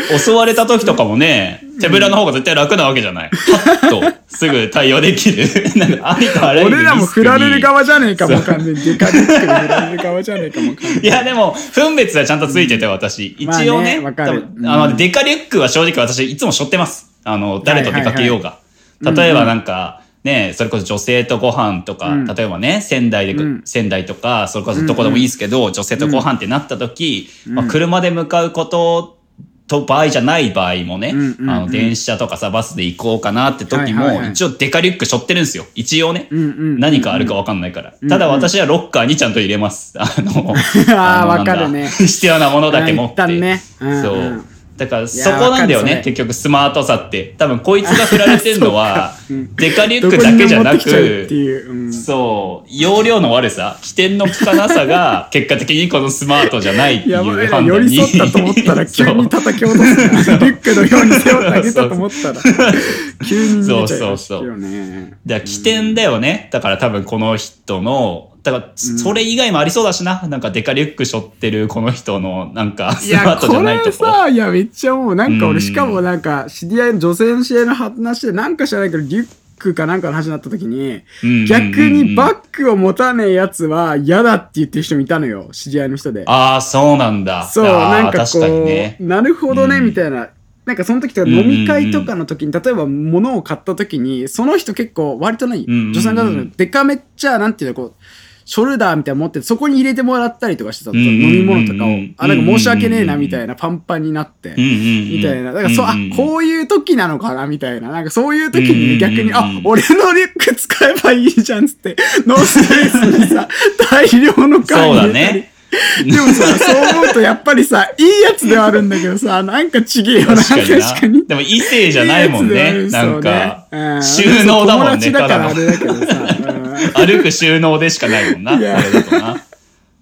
Speaker 2: 襲われた時とかもね、手ぶらの方が絶対楽なわけじゃない。パッとすぐ対応できる。なんかありとあらゆる
Speaker 1: 俺らも振られる側じゃねえかも完全に。デカリックで振られる側じゃねえかも。
Speaker 2: いや、でも、分別はちゃんとついてて、私。一応ね、
Speaker 1: まあねわかる
Speaker 2: あの、デカリュックは正直私いつも背負ってます。あの、誰と出かけようが。例えばなんか、ね、それこそ女性とご飯とか、
Speaker 1: うん
Speaker 2: 例えばね、仙台で、
Speaker 1: うん
Speaker 2: 仙台とか、それこそどこでもいいですけど、女性とご飯ってなった時、
Speaker 1: うん
Speaker 2: まあ、車で向かうことと場合じゃない場合もね、
Speaker 1: うんうんうん
Speaker 2: あの、電車とかさ、バスで行こうかなって時も、一応デカリュック背負ってるんですよ。一応ね。何かあるか分かんないから。
Speaker 1: うん
Speaker 2: ただ私はロッカーにちゃんと入れます。あの、
Speaker 1: あー
Speaker 2: の
Speaker 1: わかるね
Speaker 2: 必要なものだけ持って。そう。だからそこなんだよね、結局スマートさって。多分こいつが振られてるのは デカリュックだけじゃなく、
Speaker 1: いう。うん
Speaker 2: そう、容量の悪さ、起点のなさが、結果的にこのスマートじゃないっていう判断に。
Speaker 1: 寄り添ったと思ったら 急に叩き落とすな。リュックのように背負ってあげたと思ったら、急に逃げちゃいましたよね。
Speaker 2: だから起点だよね。だから多分この人の、だからそれ以外もありそうだしな。なんかデカリュック背負ってるこの人のなんか
Speaker 1: いや、
Speaker 2: スマートじゃ
Speaker 1: こ
Speaker 2: ないとこ。
Speaker 1: れさ、いや、めっちゃもう、なんか俺、
Speaker 2: うん
Speaker 1: しかもなんか、知り合いの女性の知り合いの話で、なんか知らないけど、リュックかなんかの話になった時に、
Speaker 2: うん
Speaker 1: 逆にバッグを持たねえやつは嫌だって言ってる人もいたのよ、知り合いの人で。
Speaker 2: ああ、そうなんだ。
Speaker 1: そう、なんかこう、。なるほどね、
Speaker 2: うん
Speaker 1: みたいな。なんかその時とか飲み会とかの時に、例えば物を買った時に、その人結構割と何、
Speaker 2: うんうんうん
Speaker 1: 女性の方のデカめっちゃ、なんていうの、こう、ショルダーみたいなの持ってて、そこに入れてもらったりとかしてた飲み物とかを。あ、なんか申し訳ねえな、みたいな、パンパンになって。
Speaker 2: うんうんうん
Speaker 1: みたいな。だからそう、あ
Speaker 2: うんうん、
Speaker 1: こういう時なのかなみたいな。なんかそういう時に
Speaker 2: うんうんうん
Speaker 1: 逆に、あ、俺のリュック使えばいいじゃんっつって、ノースフェイスにさ、大量の缶
Speaker 2: そうだ
Speaker 1: 入れたり。
Speaker 2: ね。
Speaker 1: でもさ、そう思うとやっぱりさ、いいやつではあるんだけどさ、なんかちげえよな、
Speaker 2: 確かに。でも異性じゃないもんね。
Speaker 1: いい
Speaker 2: なんか
Speaker 1: うね
Speaker 2: 収納だもんね。
Speaker 1: 友達だからあれだけどさ。
Speaker 2: 歩く収納でしかないもんな。な。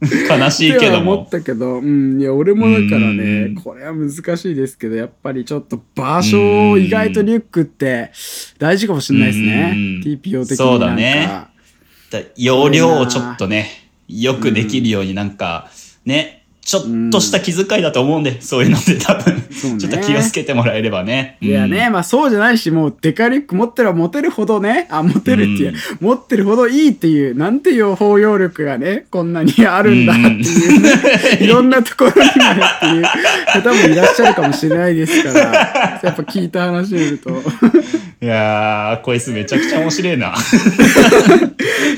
Speaker 2: 悲しいけども
Speaker 1: 思っ。たけど、うん、いや、俺もだから
Speaker 2: う
Speaker 1: ね
Speaker 2: ん、
Speaker 1: これは難しいですけど、やっぱりちょっと場所、意外とリュックって大事かもしれないですね
Speaker 2: うん。
Speaker 1: TPO 的に
Speaker 2: そうだね
Speaker 1: か。
Speaker 2: だ容量をちょっとね、よくできるようになんか、ね、ちょっとした気遣いだと思うんで、そういうので多分、
Speaker 1: ね
Speaker 2: ちょっと気をつけてもらえればね。
Speaker 1: いやね、まあそうじゃないし、もうデカリュック持ってれば持てるほどね、あ、持てるっていう、
Speaker 2: うん
Speaker 1: 持ってるほどいいっていう、なんていう包容力がね、こんなにあるんだっていうね、いろんなところにまでっていう方もいらっしゃるかもしれないですから、やっぱ聞いた話を見ると。
Speaker 2: いやー、こいつめちゃくちゃ面白いな。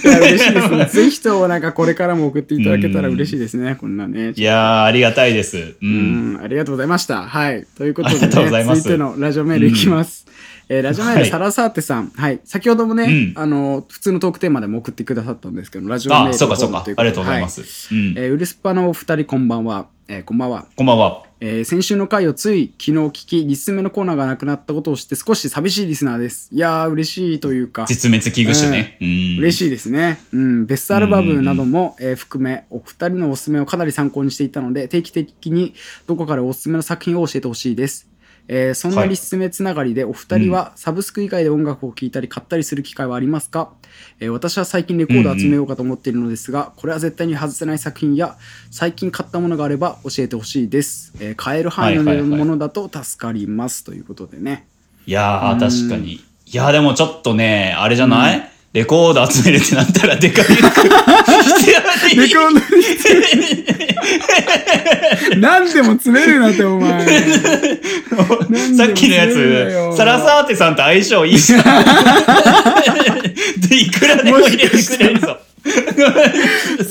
Speaker 1: いや、嬉しいですね。ぜひともなんかこれからも送っていただけたら嬉しいですね、こんなね。
Speaker 2: いやー、ありがたいです。う。
Speaker 1: うんん、ありがとうございました。はい。ということでね、
Speaker 2: と
Speaker 1: 続いてのラジオメールいきます。えーラジオメール、
Speaker 2: はい
Speaker 1: サラサーテさん。はい。先ほどもね、
Speaker 2: うん
Speaker 1: あの、普通のトークテーマでも送ってくださったんですけど、ラジオメール
Speaker 2: あ、そうかそうかありがとうございま。
Speaker 1: は
Speaker 2: す。うん。
Speaker 1: えーウルスパのお二人こんばんは。えーこんばんは。
Speaker 2: こんばんは。
Speaker 1: えー先週の回をつい昨日聞き、リス目のコーナーがなくなったことを知って少し寂しいリスナーです。いやー、嬉しいというか、
Speaker 2: 絶滅危惧種ね。うん。
Speaker 1: 嬉しいですね。うん、ベストアルバムなども、えー含め、お二人のおすすめをかなり参考にしていたので、定期的にどこかでおすすめの作品を教えてほしいです。えーそんなリスメつながりで、お二人はサブスク以外で音楽を聴いたり買ったりする機会はありますか、えー私は最近レコードを集めようかと思っているのですが、これは絶対に外せない作品や、最近買ったものがあれば教えてほしいです。えー買える範囲のものだと助かります。ということでね。
Speaker 2: いやー、確かに。いやー、でもちょっとね、あれじゃない、レコード集めるってなったらでかい
Speaker 1: レコード何でも詰めるなってお前。
Speaker 2: さっきのやつ、サラサーテさんと相性いいじゃん。で、いくらでも入れてくれるぞ。
Speaker 1: サ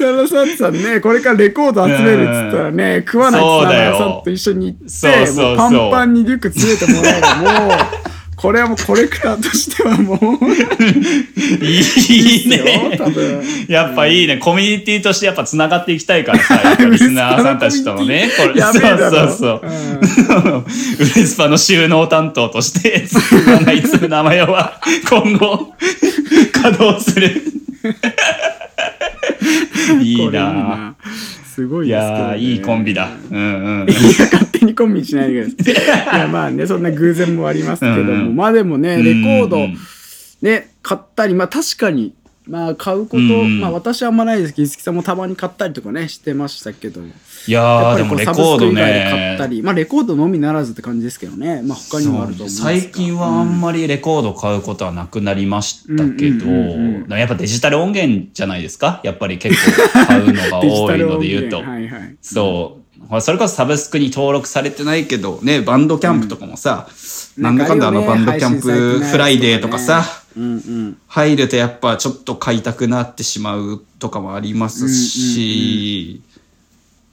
Speaker 1: ラサッさんね、これからレコード集めるっつったらね、食わないサラさんと一緒に行って、
Speaker 2: う
Speaker 1: パンパンにリュック詰めてもらえばもう、これはもうコレクターとしてはもう、
Speaker 2: いい
Speaker 1: よ、
Speaker 2: ね。
Speaker 1: 多分。
Speaker 2: やっぱいいね。コミュニティとしてやっぱ繋がっていきたいからさ、やっぱリスナーさんたちともね。そうそうそう。ウレスパの収納担当として、いつ名前は 今後、稼働する。いい
Speaker 1: これ
Speaker 2: な
Speaker 1: すごい
Speaker 2: い
Speaker 1: ですけど、ね。
Speaker 2: やー、いいコンビだ。うんうん。
Speaker 1: いや、勝手にコンビにしないでください。いや、まあね、そんな偶然もありますけども、
Speaker 2: うんうん
Speaker 1: まあでもね、レコード、ね、買ったり、まあ確かに、まあ買うこと、
Speaker 2: うんうん
Speaker 1: まあ私はあんまないですけど、伊月さんもたまに買ったりとかね、してましたけど、
Speaker 2: いやー、でもレコード
Speaker 1: サブスク以外で買った
Speaker 2: ね。
Speaker 1: り、まあレコードのみならずって感じですけどね、まあ他にもあると思いますが
Speaker 2: 最近はあんまりレコード買うことはなくなりましたけど、
Speaker 1: うんうんうんうん
Speaker 2: やっぱデジタル音源じゃないですか？やっぱり結構買うのが多いの
Speaker 1: 音
Speaker 2: で言うと。
Speaker 1: 源はいはい。
Speaker 2: そう。それこそサブスクに登録されてないけど、ね、バンドキャンプとかもさ、
Speaker 1: うん
Speaker 2: なんだかんだあの Bandcamp Friday とかさ、
Speaker 1: うんうん。
Speaker 2: 入るとやっぱちょっと買いたくなってしまうとかもありますし、だ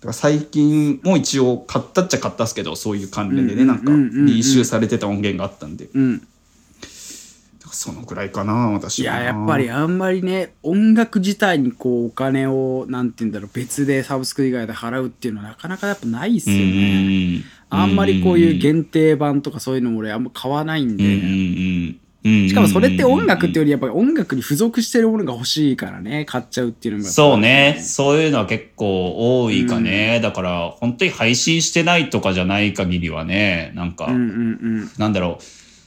Speaker 2: から最近も一応買ったっちゃ買ったっすけど、そういう関連でね、なんか
Speaker 1: うんうんうんうん
Speaker 2: reissue されてた音源があったんで、だ
Speaker 1: うん。
Speaker 2: からそのぐらいかな、私。
Speaker 1: いや、やっぱりあんまりね、音楽自体にこう、お金を、なんて言うんだろう、別でサブスク以外で払うっていうのはなかなかやっぱないっす
Speaker 2: うん
Speaker 1: よね。
Speaker 2: うん
Speaker 1: あんまりこういう限定版とかそういうのも俺あんま買わないんで。
Speaker 2: うんうんうんうん
Speaker 1: しかもそれって音楽っていうよりやっぱり音楽に付属してるものが欲しいからね、買っちゃうっていうのが。
Speaker 2: そうね。そういうのは結構多いかね。だから、本当に配信してないとかじゃない限りはね、なんか、
Speaker 1: うんうんうん。
Speaker 2: なんだろう。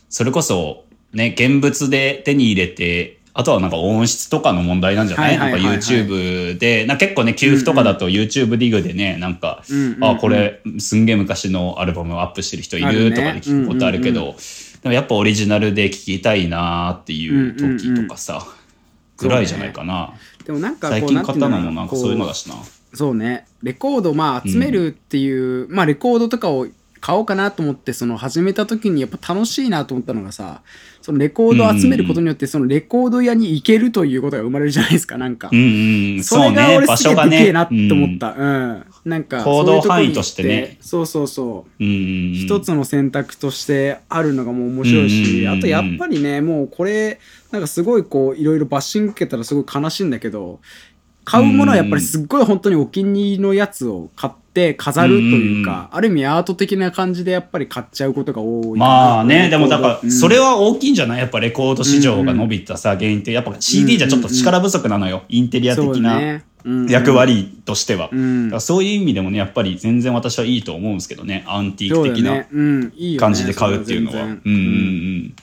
Speaker 2: それこそ、ね、現物で手に入れて、あとはなんか音質とかの問題なんじゃない,、なんか YouTube で、な結構ね、給付とかだと YouTube ディグでね、なんか、
Speaker 1: うんうんうん
Speaker 2: あ、これ、すんげえ昔のアルバムをアップしてる人い
Speaker 1: る
Speaker 2: とかで聞くことあるけど、でもやっぱオリジナルで聴きたいなーっていう時とかさ、ぐらいじゃないかな。
Speaker 1: でもなんか
Speaker 2: 最近買ったのもなんかそういうの
Speaker 1: こ
Speaker 2: だしな。
Speaker 1: そうね。レコードまあ集めるっていう、まあレコードとかを買おうかなと思って、その始めた時にやっぱ楽しいなと思ったのがさ、そのレコードを集めることによって、そのレコード屋に行けるということが生まれるじゃないですか、なんか。
Speaker 2: うんうん、
Speaker 1: そ
Speaker 2: そうね、
Speaker 1: れが俺
Speaker 2: 場所がね。
Speaker 1: すげえでけえなって思った。うん。なんか、
Speaker 2: 行動範囲としてね。
Speaker 1: そうそうそう。一つの選択としてあるのがもう面白いし、
Speaker 2: うん。
Speaker 1: あとやっぱりねもうこれなんかすごいこういろいろバッシング受けたらすごい悲しいんだけど買うものはやっぱりすっごい本当にお気に入りのやつを買って飾るというか、ある意味アート的な感じでやっぱり買っちゃうことが多い
Speaker 2: まあね、でもだから、それ
Speaker 1: は
Speaker 2: は大きいんじゃない？やっぱレコード市場が伸びたさ、原因って、やっぱ CD じゃちょっと力不足なのよ。インテリア的な役割としては。
Speaker 1: うん。
Speaker 2: そういう意味でもね、やっぱり全然私はいいと思うんですけどね。アンティーク的な感じで買うっていうのは。
Speaker 1: それ
Speaker 2: うんうんうん。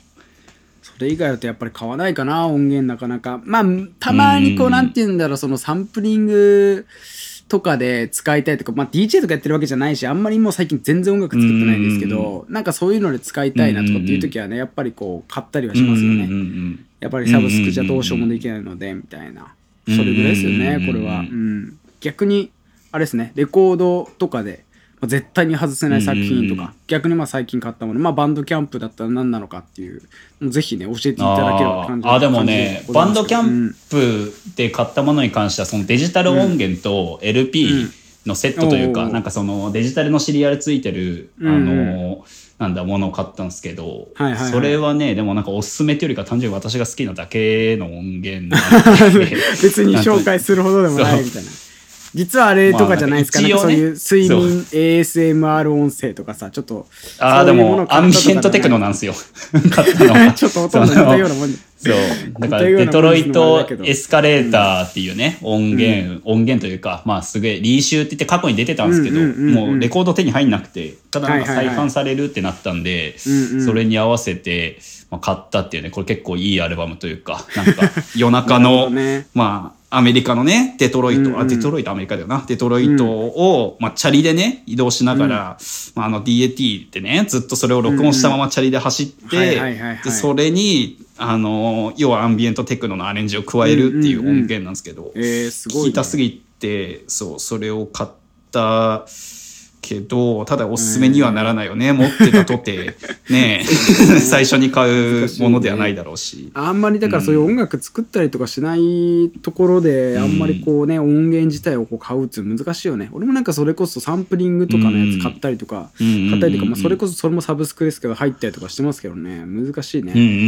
Speaker 1: それ以外だとやっぱり買わないかな音源なかなか。まあたまにこう
Speaker 2: うん。
Speaker 1: なんて言うんだろうそのサンプリングとかで使いたいとか、まあ、DJ とかやってるわけじゃないしあんまりもう最近全然音楽作ってないんですけどなんかそういうので使いたいなとかっていう時はねやっぱりこう買ったりはしますよね。やっぱりサブスクじゃどうしようもできないのでみたいな。それぐらいですよねこれは。うん。逆にあれですねレコードとかでまあ絶対に外せない作品と
Speaker 2: うん
Speaker 1: か逆にまあ最近買ったものまあバンドキャンプだったら何なのかっていうぜひね教えていただければ感じ
Speaker 2: あでもねバンドキャン
Speaker 1: プ
Speaker 2: プで買ったものに関してはそのデジタル音源と LP のセットというか、
Speaker 1: うんおうおう
Speaker 2: なんかそのデジタルのシリアルついてる、
Speaker 1: うん。
Speaker 2: あのなんだものを買ったんですけど、
Speaker 1: はいはいはい。
Speaker 2: それはねでもなんかおすすめというよりか単純に私が好きなだけの音源
Speaker 1: 別に紹介するほどでもないみたいな 実はあれとかじゃないですか、
Speaker 2: まあ
Speaker 1: なんかそういう睡眠 ASMR 音声とかさ、ちょっと。
Speaker 2: ああ、でも、アンビエントテクノなんですよ。買ったのは。
Speaker 1: ちょっとほとんど似たようなもん。
Speaker 2: そう。だから、デトロイトエスカレーターっていうね、音源、音源というか、まあ、すげえ、リーシューって言って過去に出てたんですけど、もうレコード手に入んなくて、ただなんか再販されるってなったんで、それに合わせて、まあ、買ったっていうね、これ結構いいアルバムというか、なんか、夜中の、まあ、アメリカのね、デトロイト、
Speaker 1: うんうん。
Speaker 2: あ、デトロイトアメリカだよな。デトロイトを、まあ、チャリでね、移動しながら、まあ、あの DAT ってね、ずっとそれを録音したままチャリで走って、で、それに、あの、要はアンビエントテクノのアレンジを加えるっていう音源なんですけど、
Speaker 1: えー、すごい、ね。
Speaker 2: 聞いたすぎて、そう、それを買ったけど、ただおすすめにはならないよね。持ってたとて、ね最初に買うものではないだろうし。
Speaker 1: あんまりだからそういう音楽作ったりとかしないところで、あんまりこうね、音源自体をこう買うっていうの難しいよね。俺もなんかそれこそサンプリングとかのやつ買ったりとか、
Speaker 2: うん
Speaker 1: 買ったりとか、まあ
Speaker 2: うん
Speaker 1: それこそそれもサブスクですけど入ったりとかしてますけどね、難しいね。
Speaker 2: うんうんうんう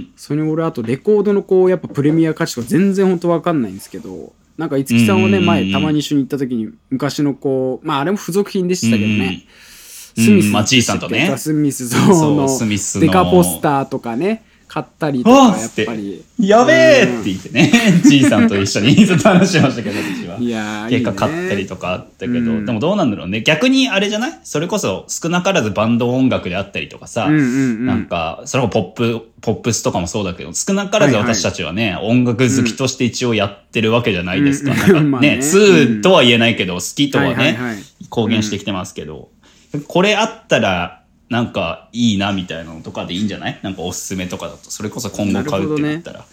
Speaker 2: ん。
Speaker 1: それに俺あとレコードのこうやっぱプレミア価値とか全然本当わかんないんですけどなんか五木さんをね前たまに一緒に行った時に昔のこうまああれも付属品でしたけどね、
Speaker 2: うん
Speaker 1: スミス。
Speaker 2: うんまあ G さんとね。
Speaker 1: スミスその
Speaker 2: スミスの。
Speaker 1: デカポスターとかね買ったりと
Speaker 2: あ
Speaker 1: かやっぱり。
Speaker 2: やべえって言ってね、じいさんと一緒に。ずっと話しましたけど、私は。
Speaker 1: いやー
Speaker 2: 結果買ったりとかあったけど、
Speaker 1: うん。
Speaker 2: でもどうなんだろうね。逆にあれじゃない？それこそ少なからずバンド音楽であったりとかさ、なんか、それもポップ、ポップスとかもそうだけど、少なからず私たちはね、音楽好きとして一応やってるわけじゃないですか。
Speaker 1: うん。
Speaker 2: なんか
Speaker 1: まあね。
Speaker 2: ね、2とは言えないけど、好きとはね、公言してきてますけど、これあったら、なんかいいなみたいなのとかでいいんじゃない？なんかおすすめとかだと、それこそ今後買うってなったら。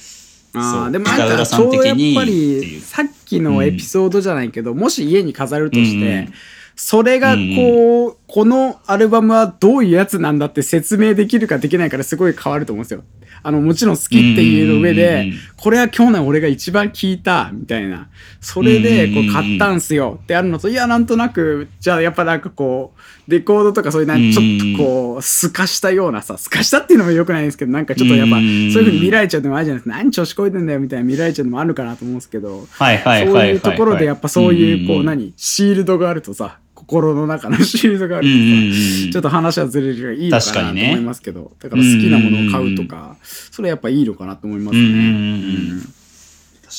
Speaker 1: でもなんかちょうどやっぱりさっきのエピソードじゃないけど、もし家に飾るとして、
Speaker 2: うんうん。
Speaker 1: それがこう、このアルバムはどういうやつなんだって説明できるかできないからすごい変わると思うんですよ。あの、もちろん好きっていう上
Speaker 2: うんうん
Speaker 1: で
Speaker 2: うん、
Speaker 1: これは今日の俺が一番聴いた、みたいな。それで、こ
Speaker 2: うんうんうん
Speaker 1: う、買ったんすよってあるのと、いや、なんとなく、じゃあやっぱなんかこう、レコードとかそういうなんちょっとこう、透かしたようなさ、透かしたっていうのも良くないですけど、なんかちょっとやっぱ、そう
Speaker 2: うん
Speaker 1: いう風に見られちゃうのもあるじゃないですか。何調子こいてんだよみたいな見られちゃうのもあるかなと思うんですけど、
Speaker 2: はいはいはいはいはい。
Speaker 1: そういうところでやっぱそういう、こう、
Speaker 2: んんん
Speaker 1: 何、シールドがあるとさ、心の中のシールドがある
Speaker 2: うんうん
Speaker 1: とさ、
Speaker 2: うん
Speaker 1: ちょっと話はずれるからいいのかなと
Speaker 2: 確かにね
Speaker 1: 思いますけど、だから好きなものを買うとか、それやっぱいいのかなと思いますね。
Speaker 2: うんうんうんうん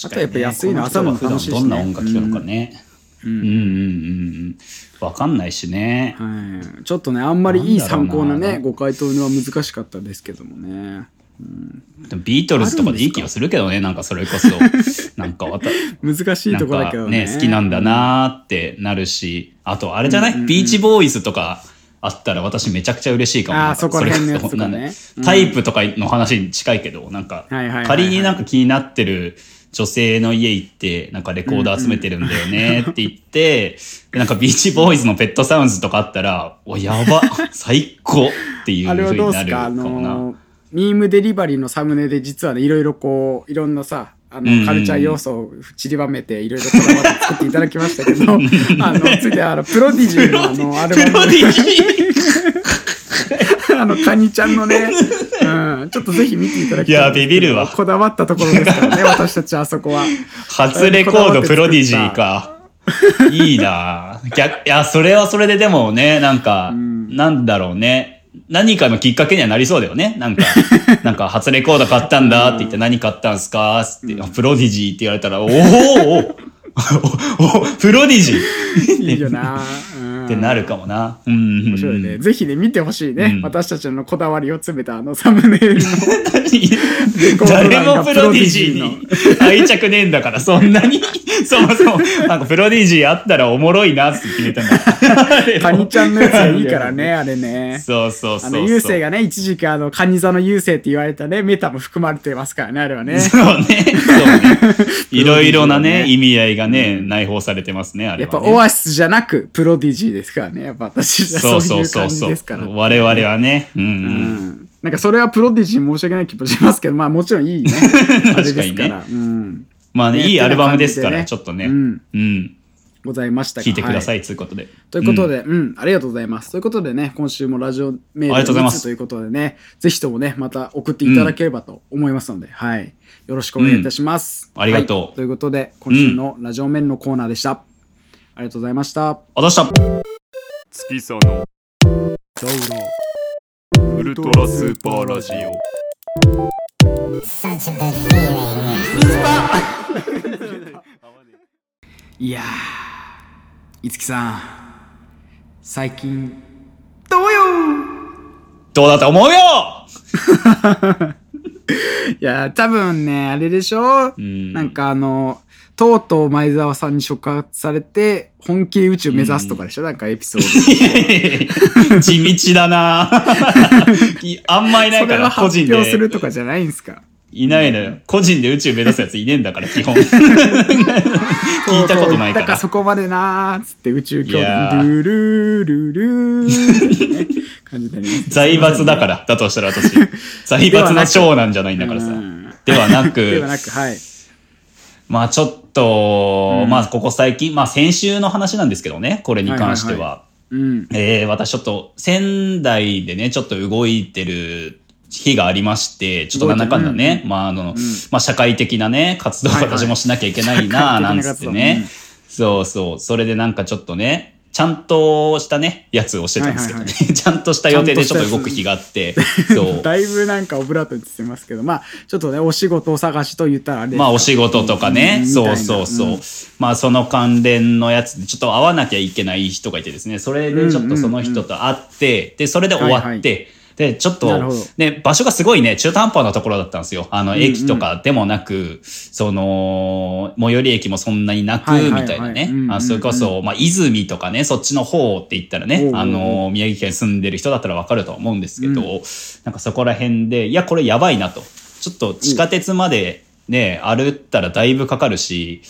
Speaker 1: あとやっぱ安いの朝の
Speaker 2: 普段
Speaker 1: 楽しいしね
Speaker 2: どんな音楽聴くのかね。
Speaker 1: う
Speaker 2: うんんうんうんうん。わかんないしね。
Speaker 1: はい、ちょっとね、あんまりいい参考な
Speaker 2: なんだろうな
Speaker 1: ね、ご回答は難しかったですけどもね。
Speaker 2: でもビートルズとかでいい気がするけどね、なんかそれこそ。なんかわた、
Speaker 1: 難しいとこだけどね。
Speaker 2: かね、好きなんだなーってなるし、あとあれじゃない、ビーチボーイズとかあったら私めちゃくちゃ嬉しいかも。
Speaker 1: あそこら辺のやつとかね。
Speaker 2: タイプとかの話に近いけど、なんか仮になんか気になってる女性の家行って、なんかレコード集めてるんだよねって言って、でなんかビーチボーイズのペットサウンズとかあったら、お、やば、最高っていう
Speaker 1: あれは
Speaker 2: 風になる
Speaker 1: か？
Speaker 2: もな。
Speaker 1: の、ミームデリバリーのサムネで実はね、いろいろこう、いろんなさ、あの、
Speaker 2: うんうんうん
Speaker 1: カルチャー要素を散りばめて、いろいろこだわって作っていただきましたけど、あの、ついてあの、プロディジーのあの、アルバム
Speaker 2: プロディジー
Speaker 1: あの、カニちゃんのね、うん、ちょっとぜひ見ていただきたい。
Speaker 2: いやビビるわ
Speaker 1: こだわったところですからね、私たちあそこは。
Speaker 2: 初レコードプロディジーか。いいな逆いや、それはそれででもね、なんか、なんだろうね。何かのきっかけにはなりそうだよね。なんか、なんか、初レコード買ったんだって言って何買ったんすかって、あプロディジーって言われたら、おおプロディジー
Speaker 1: いいよな。うん
Speaker 2: ってなるかもな。うん。
Speaker 1: 面白いね。ぜひね、見てほしいね。
Speaker 2: うん
Speaker 1: 私たちのこだわりを詰めたあのサムネイルの。
Speaker 2: 誰もプロディジーに愛着ねえんだから、そんなに、そもそも、なんかプロディジーあったらおもろいなって決めたんだ。
Speaker 1: カニちゃんのやつがいいからね、あれね。
Speaker 2: そうそうそうそう。
Speaker 1: あの、優勢がね、一時期あの、カニ座の優勢って言われたね、メタも含まれてますからね、あれはね。
Speaker 2: そうね。そうね。いろいろなね、
Speaker 1: ね
Speaker 2: 意味合いがね、内包されてますね、あれ
Speaker 1: やっぱ
Speaker 2: は、ね。
Speaker 1: オアシスじゃなく、プロディジーですからね。やっぱ私
Speaker 2: そ
Speaker 1: そうういう感
Speaker 2: そうそうそう
Speaker 1: じですから。。
Speaker 2: 我々はね。うんう。
Speaker 1: うんんなんかそれはプロディジーに申し訳ない気もしますけど、まあもちろんいいね。あれですから。うん。
Speaker 2: まあね、
Speaker 1: ね
Speaker 2: いいアルバムですから、
Speaker 1: ね
Speaker 2: ちょっとね。
Speaker 1: う
Speaker 2: うんん。
Speaker 1: ございましたが
Speaker 2: 聞いてくださ。
Speaker 1: はい
Speaker 2: ということで。
Speaker 1: ということで、うん、ありがとうございます。ということでね、今週もラジオメール
Speaker 2: ありがとうございます
Speaker 1: 2つということでね、ぜひともね、また送っていただければと思いますので、はい。よろしくお願いいたします。
Speaker 2: うんありがとう
Speaker 1: はいということで、今週のラジオメールのコーナーでした。ありがとうございました。
Speaker 2: あどうした。
Speaker 3: 月さの。
Speaker 1: ザウロ
Speaker 3: ウルトラスーパーラジオ。
Speaker 4: Such a good feeling.
Speaker 1: いやー、いつきさん、最近、どうよ？
Speaker 2: どうだと思うよ！
Speaker 1: いやー、多分ね、あれでしょ？
Speaker 2: ん。
Speaker 1: なんかあの、とうとう前澤さんに触発されて、本気で宇宙目指すとかでしょ、なんかエピソード。
Speaker 2: 地道だないあんまいないから、個人
Speaker 1: 発表する
Speaker 2: で。
Speaker 1: とかじゃないんすか？
Speaker 2: いないのよ。個人で宇宙目指すやついねえんだから、基本。聞いたことないか
Speaker 1: だから
Speaker 2: ら。
Speaker 1: そこまでなーっつって宇宙兄弟
Speaker 2: いやー
Speaker 1: ルルルルーね感じになります
Speaker 2: 財閥だから、だとしたら私。財閥の長男じゃないんだからさ
Speaker 1: うん。
Speaker 2: ではな
Speaker 1: で
Speaker 2: く
Speaker 1: は、なくはい
Speaker 2: まあちょっと、
Speaker 1: うん。
Speaker 2: まあここ最近、まあ先週の話なんですけどね、これに関しては。
Speaker 1: はいはうん。
Speaker 2: えー私ちょっと仙台でね、ちょっと動いてる日がありまして、ちょっとなんだかんだね、まああの、まあ社会的なね、活動を
Speaker 1: はいはい
Speaker 2: 私もしなきゃいけないな、なんつってね。そうそう。それでなんかちょっとね、ちゃんとしたね、やつをしてたんですけどね。
Speaker 1: はい
Speaker 2: ちゃんとした予定でちょっと動く日があって、そう。
Speaker 1: だいぶなんかオブラートにつってますけど。まあちょっとねお仕事を探しと言ったらあれ
Speaker 2: まあお仕事とかね、
Speaker 1: うん
Speaker 2: そうそうそう。
Speaker 1: みたいな
Speaker 2: まあその関連のやつでちょっと会わなきゃいけない人がいてですね、それでちょっとその人と会って、で、それで終わって、
Speaker 1: はいはい
Speaker 2: で、ちょっとね、場所がすごいね、中途半端なところだったんですよ。あの、
Speaker 1: んうん
Speaker 2: 駅とかでもなく、その、最寄り駅もそんなになく、みたいなね
Speaker 1: うんうんう。ん
Speaker 2: あ、それこそ、まあ、泉とかね、そっちの方って言ったらねあの、宮城県住んでる人だったらわかると思うんですけど、なんかそこら辺で、いや、これやばいなと。ちょっと地下鉄までね、歩ったらだいぶかかるし、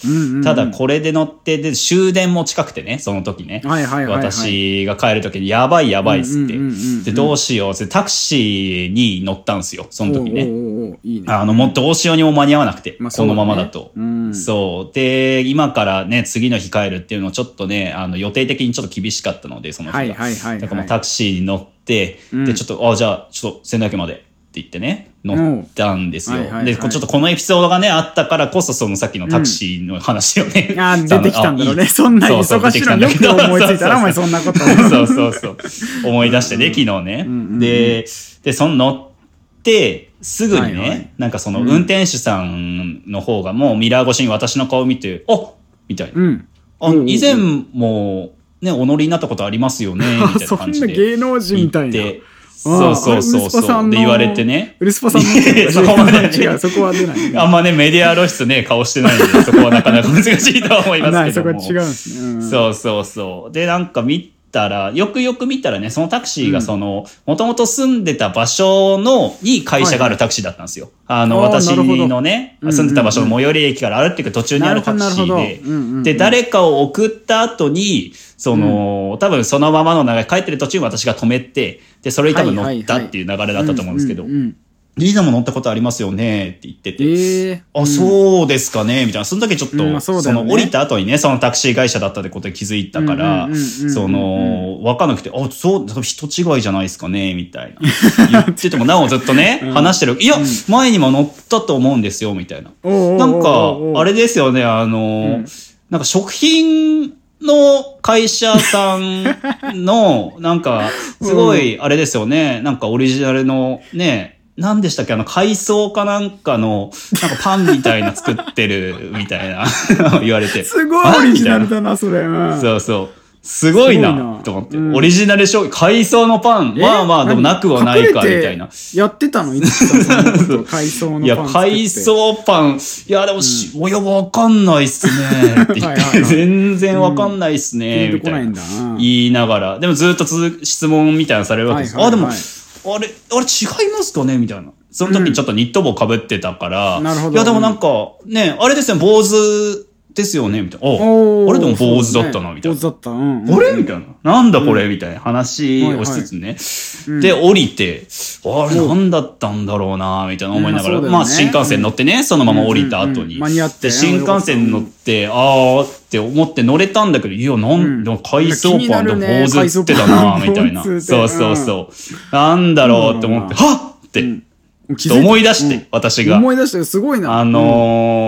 Speaker 2: ただこれで乗って、で、終電も近くてね、その時ね。私が帰る時に、やばいやばいっつって。で、どうしようって、タクシーに乗ったんですよ、その時ね。あの、もうどうしようにも間に合わなくて、
Speaker 1: まあ
Speaker 2: このままだと。
Speaker 1: うん
Speaker 2: そう。で、今からね、次の日帰るっていうのをちょっとね、あの、予定的にちょっと厳しかったので、その日が。だからもうタクシーに乗って、
Speaker 1: うん
Speaker 2: で、ちょっと、あ、じゃあ、ちょっと仙台駅までって言ってね、乗ったんですよ。
Speaker 1: うんはいはいはい
Speaker 2: で、ちょっとこのエピソードがね、あったからこそ、そのさっきのタクシーの話をね。
Speaker 1: あー 出てきたんだろうねそんな忙しいのによく思いついたらお前そんなこと
Speaker 2: そうそうそう。思い出してね、昨日ね。
Speaker 1: うんうん
Speaker 2: で、で、その乗って、すぐにね、
Speaker 1: はいはい
Speaker 2: なんかその運転手さんの方がもうミラー越しに私の顔見て、あみたいな。
Speaker 1: うん
Speaker 2: あ
Speaker 1: うんうん
Speaker 2: 以前もね、お乗りになったことありますよね、みたいな感じで。
Speaker 1: そんな芸能人みたいな
Speaker 2: そうそうそうそう。で言われてね。
Speaker 1: ウルスパさんの
Speaker 2: そこまで
Speaker 1: 違うそこは出ない
Speaker 2: あんまね、メディア露出ね、顔してないんで、そこはなかなか難しいとは思いますけども。
Speaker 1: そこは違うんですねうん
Speaker 2: そうそうそう。で、なんか見たら、よくよく見たらね、そのタクシーがその、もともと住んでた場所の、に会社があるタクシーだったんですよ。あの、
Speaker 1: あー
Speaker 2: 私
Speaker 1: なるほど。
Speaker 2: のね、
Speaker 1: うんうんうん。
Speaker 2: 住んでた場所の最寄り駅から歩っていく途中にあるタクシーで
Speaker 1: るほど。うんうんうん、
Speaker 2: で、誰かを送った後に、その、多分そのままの流れ、帰ってる途中に私が止めて、で、それに多分乗ったっていう流れだったと思うんですけど。
Speaker 1: う、んうん
Speaker 2: リーダーも乗ったことありますよね？って言ってて、
Speaker 1: ええ
Speaker 2: あ、そうですかね？みたいな。その時ちょっと、
Speaker 1: うんまあそうだ
Speaker 2: その降りた後にね、そのタクシー会社だったってことで気づいたから
Speaker 1: うんうんうんうんう、ん。
Speaker 2: その、わかんなくて、あ、そう、人違いじゃないですかね？みたいな。言ってても、なおずっとね、話してる。いや、前にも乗ったと思うんですよ、みたいな。なんか、あれですよね、あの、なんか食品の会社さんの、なんか、すごい、あれですよね、なんかオリジナルのね、何でしたっけ？あの、海藻かなんかの、なんかパンみたいな作ってる、みたいな、言われて。
Speaker 1: すごい
Speaker 2: あ
Speaker 1: オリジナルだなそれうん
Speaker 2: なそうそう。すごいなと思って。
Speaker 1: うん
Speaker 2: オリジナル商品、海藻のパン、
Speaker 1: え？
Speaker 2: まあまあ、でもなくはないか、みたいな。
Speaker 1: やってたの？いつか 海藻のパン
Speaker 2: いや、海藻パン、いや、でもし、おや、わかんないっすね。って言って、全然わかんないっすね。みたいな。言いながら。でもずっと質問みたいなのされるわけです。
Speaker 1: はいはいはい
Speaker 2: あ、でも、あれ、あれ違いますかね？みたいな。その時にちょっとニット帽かぶってたから。
Speaker 1: なるほど
Speaker 2: いや、でもなんか、ね、あれですね、坊主ですよねみたいな。あ、あれでも坊主だったな、みたいな。
Speaker 1: 坊主。だった。うん
Speaker 2: あれ？みたいな。なんだこれ？みたいな話をしつつね。で、降りて、あれなんだったんだろうなみたいな思いながら。
Speaker 1: うんまあ
Speaker 2: 新幹線乗ってね、そのまま降りた後
Speaker 1: うんうん
Speaker 2: に
Speaker 1: うん。間に合って。
Speaker 2: で、新幹線乗って、あーって思って乗れたんだけど、いや、なんだ、海藻パンと坊主ってたなみたいな。そうそうそう。なんだろうって思って、はっって、
Speaker 1: 気
Speaker 2: ちょっと思い出して、私が。
Speaker 1: 思い出してすごいな。
Speaker 2: あのー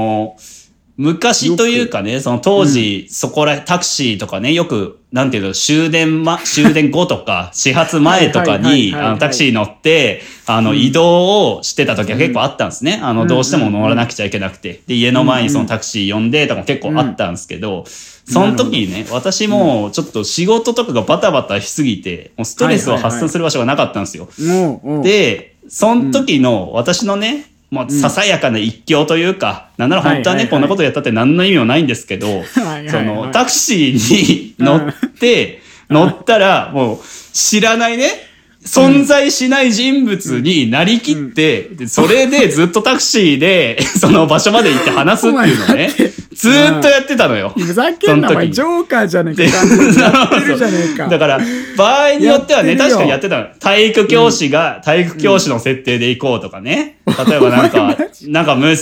Speaker 2: 昔というかね、その当時、そこら、タクシーとかね、よく、なんていうの、終電ま、終電後とか、始発前とかに、
Speaker 1: はい
Speaker 2: あの、タクシー乗って、あの、移動をしてた時は結構あったんですね。あの、どうしても乗らなくちゃいけなくて。で、家の前にそのタクシー呼んでとかも結構あったんですけど、その時にね、私もちょっと仕事とかがバタバタしすぎて、もうストレスを発散する場所がなかったんですよ。で、その時の私のね、まあ、ささやかな一興というか、なんなら本当はね、こんなことやったって何の意味もないんですけど、その、タクシーに乗って、乗ったら、もう、知らないね、存在しない人物になりきって、でそれでずっとタクシーで、その場所まで行って話すっていうのをね ずーっとやってたのよ。
Speaker 1: ふざけんな、お前、ジョーカーじゃねえ
Speaker 2: で
Speaker 1: か。か。
Speaker 2: だから、場合によってはね、確かにやってたの。体育教師が、体育教師の設定で行こうとかね。例えばなんか、なんか息、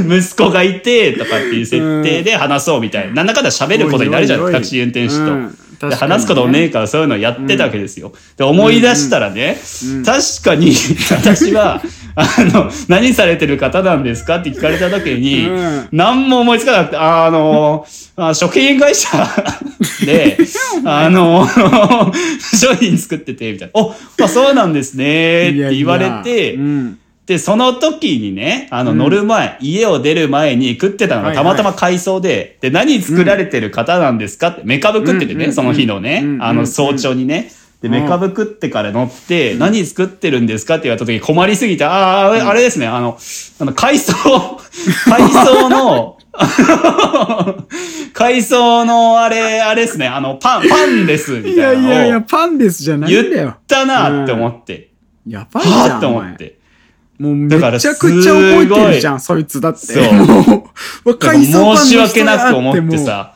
Speaker 2: 息子がいて、とかっていう設定で話そうみたいな。なんだかんだ喋ることになるじゃん、タクシー運転手
Speaker 1: うん
Speaker 2: と。
Speaker 1: ね
Speaker 2: で話すこともねえからそういうのやってたわけですよ。で、思い出したらね、確かに私は、あの、何されてる方なんですかって聞かれた時に、
Speaker 1: うん
Speaker 2: 何も思いつかなくて、あの、あ食品会社 で、あの、商品作ってて、みたいな。お、あ、そうなんですね、って言われて、
Speaker 1: うん
Speaker 2: で、その時にね、あの、乗る前、家を出る前に食ってたのが
Speaker 1: はいはい。
Speaker 2: たまたま改装で、で、何作られてる方なんですか？って、メカブ食っててね、
Speaker 1: うん
Speaker 2: その日のね
Speaker 1: うん、
Speaker 2: あの、早朝にね。で、
Speaker 1: うん。
Speaker 2: メカブ食ってから乗って、何作ってるんですか？って言われた時に困りすぎて、ああ、あれですね、あの、あの、改装、改装の、改装のあれ、あれですね、あの、パン、パンです、み
Speaker 1: い
Speaker 2: たいな
Speaker 1: やいやいや、
Speaker 2: のを
Speaker 1: パンですじゃないんだ
Speaker 2: 言っ
Speaker 1: よ。
Speaker 2: たなって思って、
Speaker 1: やばいじゃん。
Speaker 2: って思って。
Speaker 1: もうめ
Speaker 2: だから
Speaker 1: ちゃくちゃ覚えてるじゃん、そいつだって。
Speaker 2: そう
Speaker 1: もう、
Speaker 2: だから
Speaker 1: 海藻パンの人
Speaker 2: 申し訳なく思ってさ。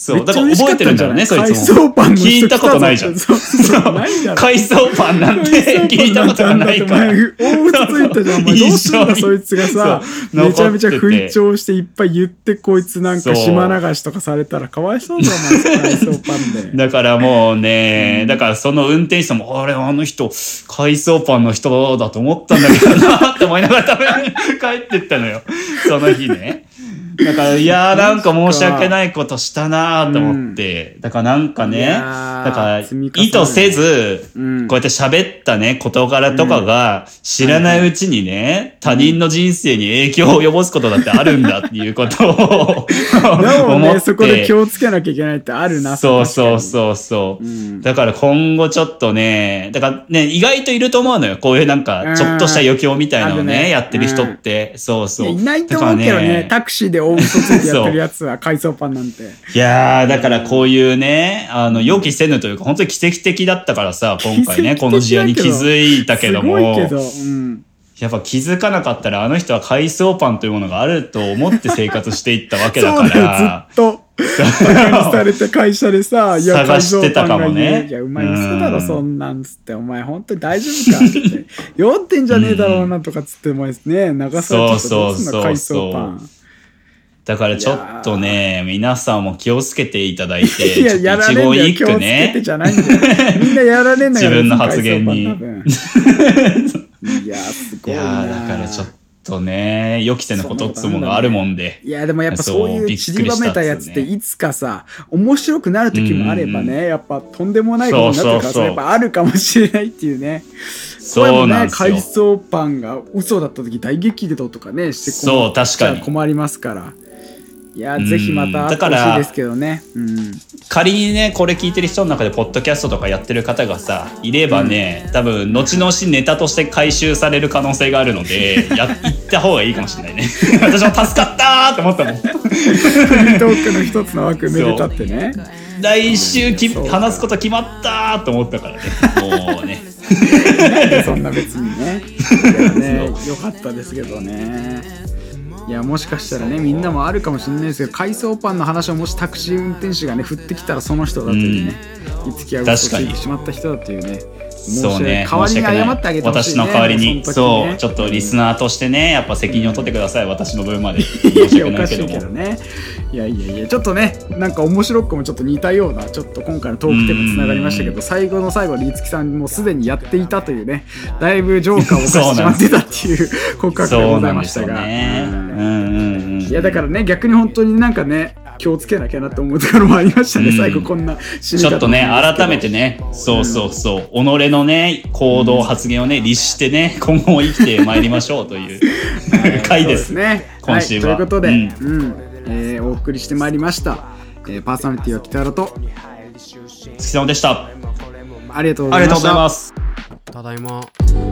Speaker 2: そう、だから覚えてるんだろうね、そい
Speaker 1: 海
Speaker 2: つも。
Speaker 1: 藻パンの人
Speaker 2: 聞いたことないじゃん。
Speaker 1: そうそうないだろ
Speaker 2: 海藻パンなんて聞いたことがないから。
Speaker 1: 大嘘ついたじゃん、お前。どうすんだ、そいつがさ、
Speaker 2: そう
Speaker 1: めちゃめちゃ
Speaker 2: 残ってて
Speaker 1: 吹聴していっぱい言って、こいつなんか島流しとかされたらかわいそうだよ、お前、海藻パンで。
Speaker 2: だからもうね、だからその運転手さんも、あれ、あの人、海藻パンの人だと思ったんだけどなって思いながら多分帰ってったのよ。その日ね。だから、いやーなんか申し訳ないことしたなーと思って。だからなんか
Speaker 1: い
Speaker 2: ね、だから意図せず、
Speaker 1: うん
Speaker 2: こうやって喋ったね、事柄とかが知らないうちにね、他人の人生に影響を及ぼすことだってあるんだっていうことを 思って。
Speaker 1: そこで気をつけなきゃいけないってあるな、
Speaker 2: そうそう
Speaker 1: う。
Speaker 2: そうそう。
Speaker 1: ん
Speaker 2: だから今後ちょっとね、だからね、意外といると思うのよ。こういうなんか、ちょっとした余興みたいなのをね、やってる人って。そうそう。
Speaker 1: いないと思うけどね、タクシーで大嘘ついてやってるやつは海藻パンなんて。
Speaker 2: いやー、だからこういうね、あの、予期せぬというか、本当に奇跡的だったからさ、今回ね、この事案に気づいたけども、
Speaker 1: けど、うん。
Speaker 2: やっぱ気づかなかったら、あの人は海藻パンというものがあると思って生活していったわけだか
Speaker 1: そうずっと。されて会社でさ、いや、
Speaker 2: 探してたかもね
Speaker 1: 海藻パンがいや、うまい店だろ、
Speaker 2: うん
Speaker 1: そんなんつって、お前本当に大丈夫かって。酔ってんじゃねえだろうなとかつって、お前ね、流されちゃったらどう
Speaker 2: そうそうそう
Speaker 1: の海藻パン。
Speaker 2: だからちょっとね、皆さんも気をつけていただいて、
Speaker 1: いや、やられんだよ。気をつけて
Speaker 2: ね、
Speaker 1: じゃないんだよ。みんなやられんだよ。
Speaker 2: 自分の発言に
Speaker 1: いや、す
Speaker 2: い
Speaker 1: ごいな。
Speaker 2: やーだからちょっとね、予期せぬことっつうものがあるもんで。
Speaker 1: いや、でもやっぱそういう
Speaker 2: そうびっくり
Speaker 1: 散りばめたやつっていつかさ、面白くなる時もあればね、やっぱとんでもないことになってるからやっぱあるかもしれないっていうね。
Speaker 2: そうなんですよ
Speaker 1: これもね、海藻パンが嘘だった時大激怒とかね、して
Speaker 2: そう確かに
Speaker 1: 困りますから。いや、
Speaker 2: うん
Speaker 1: ぜひまた会ってほしいですけどね。うん。
Speaker 2: 仮にね、これ聞いてる人の中で、ポッドキャストとかやってる方がさ、いればね、多分、後々ネタとして回収される可能性があるので、や、行った方がいいかもしれないね。私も助かったーって思ったもん。
Speaker 1: フリートークの一つの枠めでたってね。
Speaker 2: 来週き話すこと決まったーと思ったからね。もうね。
Speaker 1: そんな別にね。ね、よかったですけどね。いやもしかしたらねみんなもあるかもしれないですけど海藻パンの話をもしタクシー運転手がね振ってきたらその人だというね、いつきは嘘ついてしまった人だというね
Speaker 2: そうね。
Speaker 1: 代わりに謝ってあげてほしい、ね、
Speaker 2: 私の代わりに。
Speaker 1: そ
Speaker 2: そうちょっとリスナーとしてねやっぱ責任を取ってください。私の分まで。
Speaker 1: い
Speaker 2: 申
Speaker 1: や
Speaker 2: し訳ないけども。
Speaker 1: いやいやいやちょっとねなんか面白くもちょっと似たようなちょっと今回のトークテーマつながりましたけど最後の最後に五木さんもうすでにやっていたというねだいぶジョーカーを犯してしまってたっていう告白で
Speaker 2: そ
Speaker 1: ございましたが、うん
Speaker 2: うんうん
Speaker 1: いやだからね逆に本当になんかね気をつけなきゃなって思うところもありましたね、
Speaker 2: うん
Speaker 1: 最後こんな死に方
Speaker 2: ちょっとね、改めてね、そうそうそう、己のね、行動、発言をね、律してね、今後も生きてまいりましょうという 回
Speaker 1: です。ね。
Speaker 2: 今週は
Speaker 1: い、ということで、う
Speaker 2: うんん
Speaker 1: えーお送りしてまいりました。えーパーソナリティは北原と
Speaker 2: 月様でした。
Speaker 1: ありがとうご
Speaker 2: ありがとうご
Speaker 1: ざいました。
Speaker 2: ざいます。
Speaker 3: ただいま